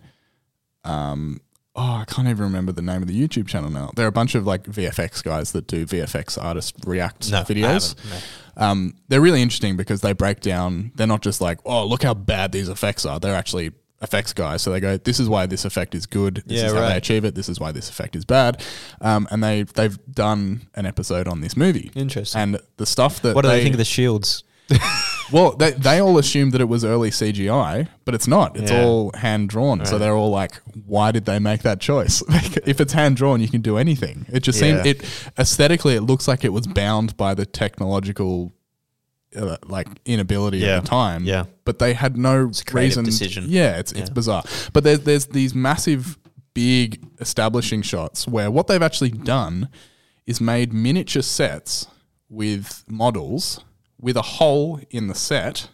Um, oh, I can't even remember the name of the YouTube channel now. There are a bunch of like VFX guys that do VFX artist react No, videos. haven't, Um, they're really interesting because they break down. They're not just like, oh, look how bad these effects are. They're actually effects guys. So they go, this is why this effect is good. This Yeah, is how right. they achieve it. This is why this effect is bad. Um, and they they've done an episode on this movie. Interesting. And the stuff that what do they think of the shields? well, they, they all assumed that it was early CGI, but it's not. It's Yeah. all hand drawn. So Right. they're all like, why did they make that choice? if it's hand drawn, you can do anything. It just Yeah. seemed it aesthetically, it looks like it was bound by the technological. Uh, like inability Yeah. at the time, Yeah. But they had no a creative reason. decision. Yeah, it's it's bizarre. But there's there's these massive, big establishing shots where what they've actually done is made miniature sets with models with a hole in the set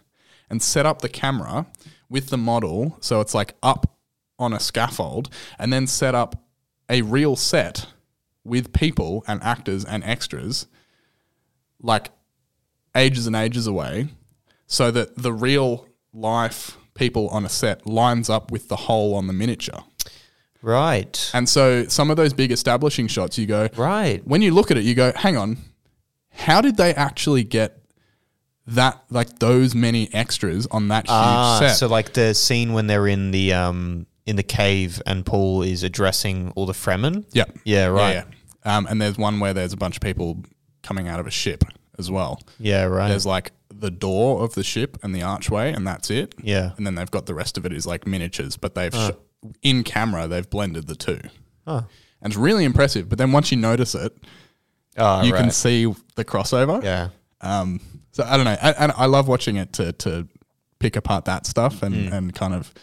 and set up the camera with the model so it's like up on a scaffold and then set up a real set with people and actors and extras like ages and ages away so that the real life people on a set lines up with the hole on the miniature. Right, And so some of those big establishing shots you go, right. when you look at it, you go, hang on, how did they actually get that, like those many extras on that huge Ah, set? so like the scene when they're in the um in the cave and Paul is addressing all the Fremen. yeah. Yeah, right. Yeah, yeah. Um, and there's one where there's a bunch of people coming out of a ship as well. Yeah, right. There's like the door of the ship and the archway, and that's it. Yeah. And then they've got the rest of it is like miniatures, but they've, sh- in camera, they've blended the two. Oh. And it's really impressive. But then once you notice it, Oh, you can see the crossover. Yeah. Um, so I don't know, and, and I love watching it to to pick apart that stuff and Mm. and kind of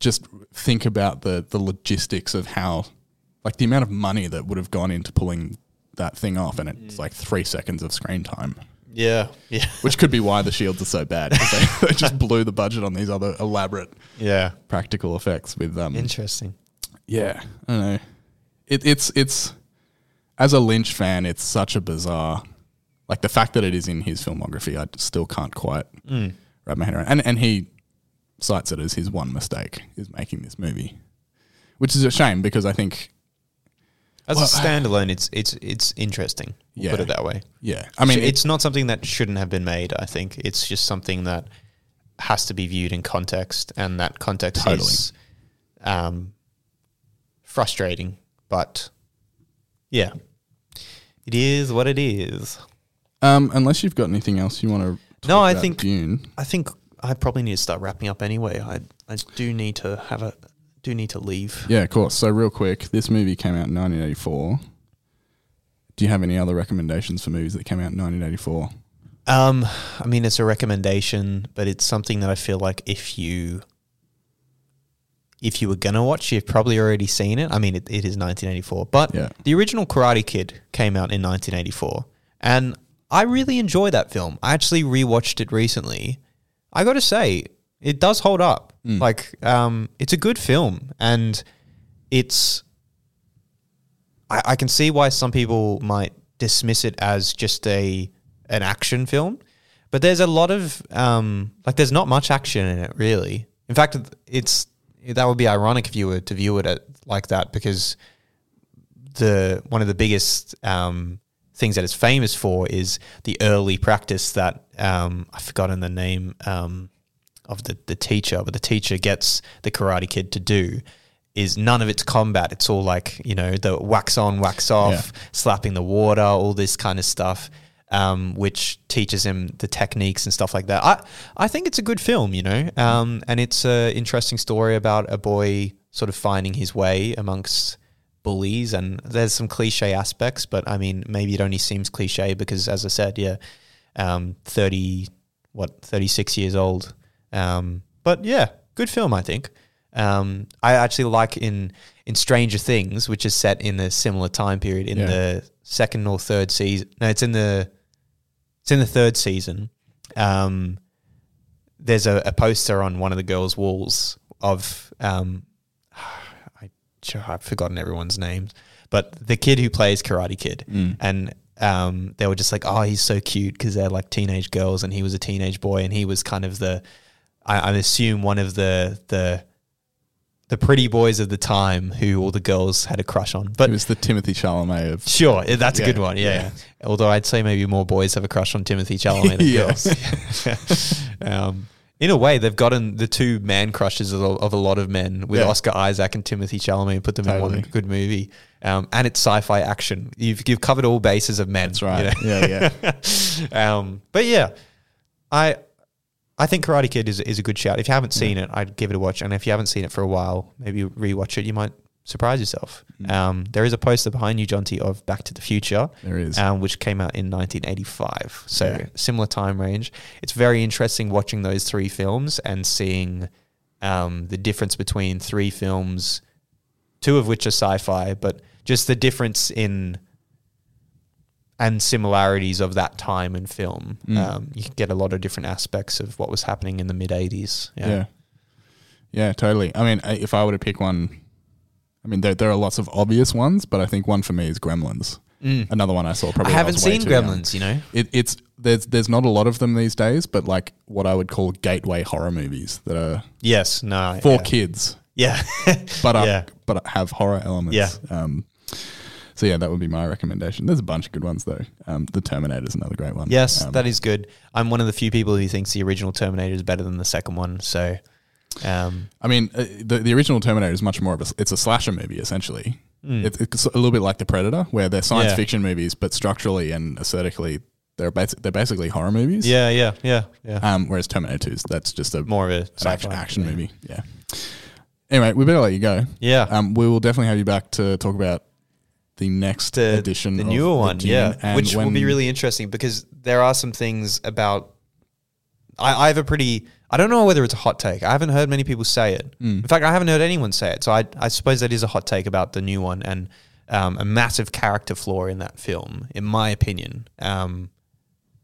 just think about the the logistics of how, like the amount of money that would have gone into pulling that thing off, and Mm. it's like three seconds of screen time, Yeah. Yeah. which could be why the shields are so bad. They, they just blew the budget on these other elaborate Yeah. practical effects with um. Interesting. Yeah, I don't know. It, it's it's as a Lynch fan, it's such a bizarre. Like the fact that it is in his filmography, I still can't quite Mm. wrap my head around. And and he cites it as his one mistake is making this movie, which is a shame because I think As Well, a standalone, it's it's it's interesting. We'll Yeah. Put it that way. yeah, I mean Sh- it- it's not something that shouldn't have been made. I think it's just something that has to be viewed in context, and that context Totally. is um, frustrating. But yeah, it is what it is. Um unless you've got anything else you want to. No, I think- Dune. I think I probably need to start wrapping up anyway. I I do need to have a do need to leave. Yeah, of course. So real quick, this movie came out in 1984. Do you have any other recommendations for movies that came out in 1984? Um, I mean, it's a recommendation, but it's something that I feel like if you if you were gonna watch, you've probably already seen it. I mean, it, it is 1984, but Yeah. the original Karate Kid came out in 1984, and I really enjoy that film. I actually rewatched it recently. I got to say, it does hold up. Like, um, it's a good film, and it's. I, I can see why some people might dismiss it as just a an action film, but there's a lot of um, like there's not much action in it really. In fact, it's that would be ironic if you were to view it at, like that because the one of the biggest um, things that it's famous for is the early practice that um, I've forgotten the name. Um, of the the teacher, but the teacher gets the Karate Kid to do is none of it's combat. It's all like you know the wax on, wax off, slapping the water, all this kind of stuff. Um, which teaches him the techniques and stuff like that. I I think it's a good film, you know, um, and it's an interesting story about a boy sort of finding his way amongst bullies, and there's some cliche aspects, but I mean, maybe it only seems cliche because, as I said, yeah, um, thirty what thirty six years old, um, but yeah, good film, I think. Um, I actually like in in Stranger Things, which is set in a similar time period in Yeah. the second or third season. No, it's in the it's in the third season. Um, there's a, a poster on one of the girls' walls of um, I've forgotten everyone's names, but the kid who plays Karate Kid, and um, they were just like, oh, he's so cute because they're like teenage girls, and he was a teenage boy, and he was kind of the, I, I assume one of the the the pretty boys of the time who all the girls had a crush on, but It was the Timothée Chalamet of Sure, yeah, that's a good one. Yeah. yeah. Although I'd say maybe more boys have a crush on Timothée Chalamet than girls. um, in a way, they've gotten the two man crushes of, a- of a lot of men with Yeah. Oscar Isaac and Timothée Chalamet and put them in Totally. one good movie. Um, and it's sci-fi action. You've you've covered all bases of men. That's right. Yeah, yeah. um, but yeah, I I think Karate Kid is is a good shout. If you haven't seen it, I'd give it a watch. And if you haven't seen it for a while, maybe rewatch it. You might surprise yourself. Mm. Um, there is a poster behind you, Jonty, of Back to the Future. There is. um, which came out in 1985. So Yeah. similar time range. It's very interesting watching those three films and seeing um, the difference between three films, two of which are sci-fi, but just the difference in and similarities of that time in film. Mm. Um, you can get a lot of different aspects of what was happening in the mid 80s. Yeah. yeah. totally. I mean, if I were to pick one, I mean, there, there are lots of obvious ones, but I think one for me is Gremlins. Another one I saw probably. Mm. I haven't way seen too young. Gremlins, you know. It, it's there's there's not a lot of them these days, but like what I would call gateway horror movies that are Yes, no. for yeah. kids, Yeah. but are, yeah. but have horror elements. Yeah. Um, so yeah, that would be my recommendation. There's a bunch of good ones though. Um, the Terminator is another great one. Yes, Um, that is good. I'm one of the few people who thinks the original Terminator is better than the second one. So, um, I mean, uh, the the original Terminator is much more of a it's a slasher movie essentially. Mm. It's, it's a little bit like the Predator, where they're science Yeah. fiction movies, but structurally and aesthetically, they're basi- they're basically horror movies. yeah, yeah, yeah, yeah. Um, whereas Terminator 2 is that's just a More of a an action, action yeah. movie. Yeah. Anyway, we better let you go. Yeah. Um, we will definitely have you back to talk about the next the, edition, the newer one, yeah, which will be really interesting because there are some things about. I, I have a pretty. I don't know whether it's a hot take. I haven't heard many people say it. Mm. In fact, I haven't heard anyone say it. So I, I suppose that is a hot take about the new one and um, a massive character flaw in that film, in my opinion. Um,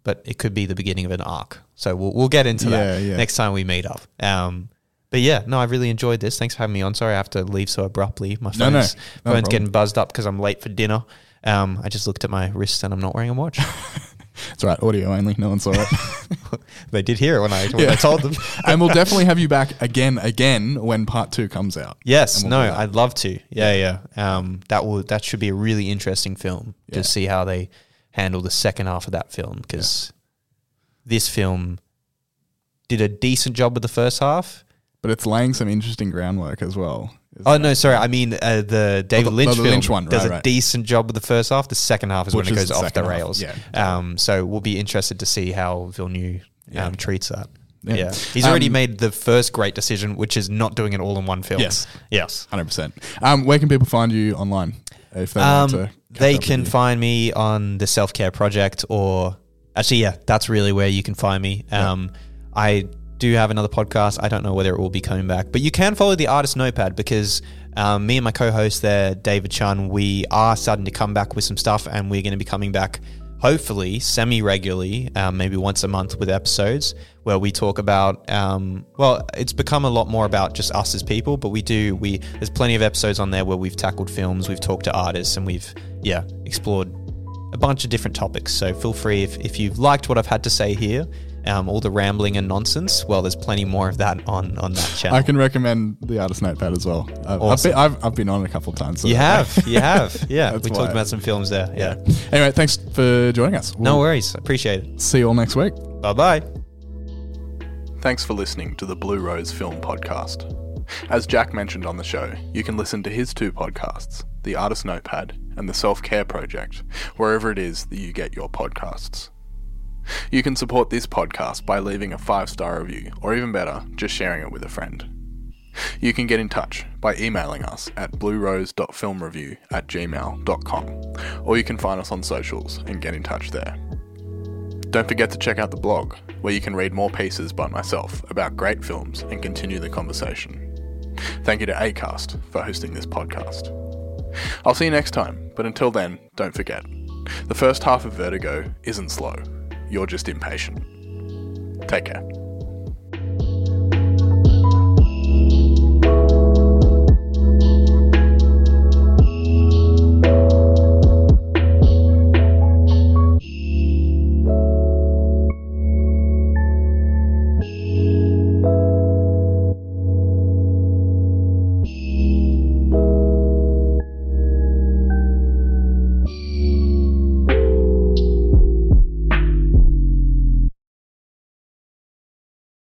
but it could be the beginning of an arc. So we'll we'll get into that Yeah, yeah. next time we meet up. Um, but yeah, no, I really enjoyed this. Thanks for having me on. Sorry I have to leave so abruptly. My phone's, No, no, no phone's problem. getting buzzed up because I'm late for dinner. Um, I just looked at my wrist and I'm not wearing a watch. It's right, audio only. No one saw it. they did hear it when I when Yeah. I told them. and we'll definitely have you back again, again when part two comes out. Yes, we'll no. I'd love to. Yeah, yeah. Um, that will that should be a really interesting film Yeah. to see how they handle the second half of that film because this film did a decent job with the first half. But it's laying some interesting groundwork as well. Isn't Oh it? no, sorry. I mean uh, the David the- Lynch the film Lynch one, does right, a right. decent job with the first half. The second half is Which when it is goes the off the second half, rails. yeah. Um, so we'll be interested to see how Villeneuve Yeah. um, treats that. Yeah. Yeah. he's already Um, made the first great decision, which is not doing it all in one film. Yes. yes. Hundred percent. Um, where can people find you online if they want to? Um, catch they up with can you? find me on the Self Care Project, or actually, yeah, that's really where you can find me. Um, I do have another podcast. I don't know whether it will be coming back, but you can follow the Artist Notepad because um, me and my co-host there, David Chun, we are starting to come back with some stuff, and we're going to be coming back. Hopefully, semi regularly, um, maybe once a month with episodes where we talk about. Um, well, it's become a lot more about just us as people, but we do. We there's plenty of episodes on there where we've tackled films, we've talked to artists, and we've yeah explored a bunch of different topics. So feel free if, if you've liked what I've had to say here, um, all the rambling and nonsense. Well, there's plenty more of that on on that channel. I can recommend the artist notepad as well. I've, Awesome. I've, been, I've, I've been on it a couple of times. so you that- have, you have, yeah. We why. talked about some films there. Yeah. Anyway, thanks for joining us. No We'll worries. Appreciate it. See you all next week. Bye bye. thanks for listening to the Blue Rose Film Podcast. As Jak mentioned on the show, you can listen to his two podcasts, The Artist Notepad and The Self Care Project, wherever it is that you get your podcasts. You can support this podcast by leaving a five star review, or even better, just sharing it with a friend. You can get in touch by emailing us at bluerose.filmreview at gmail.com, or you can find us on socials and get in touch there. Don't forget to check out the blog, where you can read more pieces by myself about great films and continue the conversation. Thank you to ACAST for hosting this podcast. I'll see you next time, but until then, don't forget the first half of Vertigo isn't slow, you're just impatient. Take care.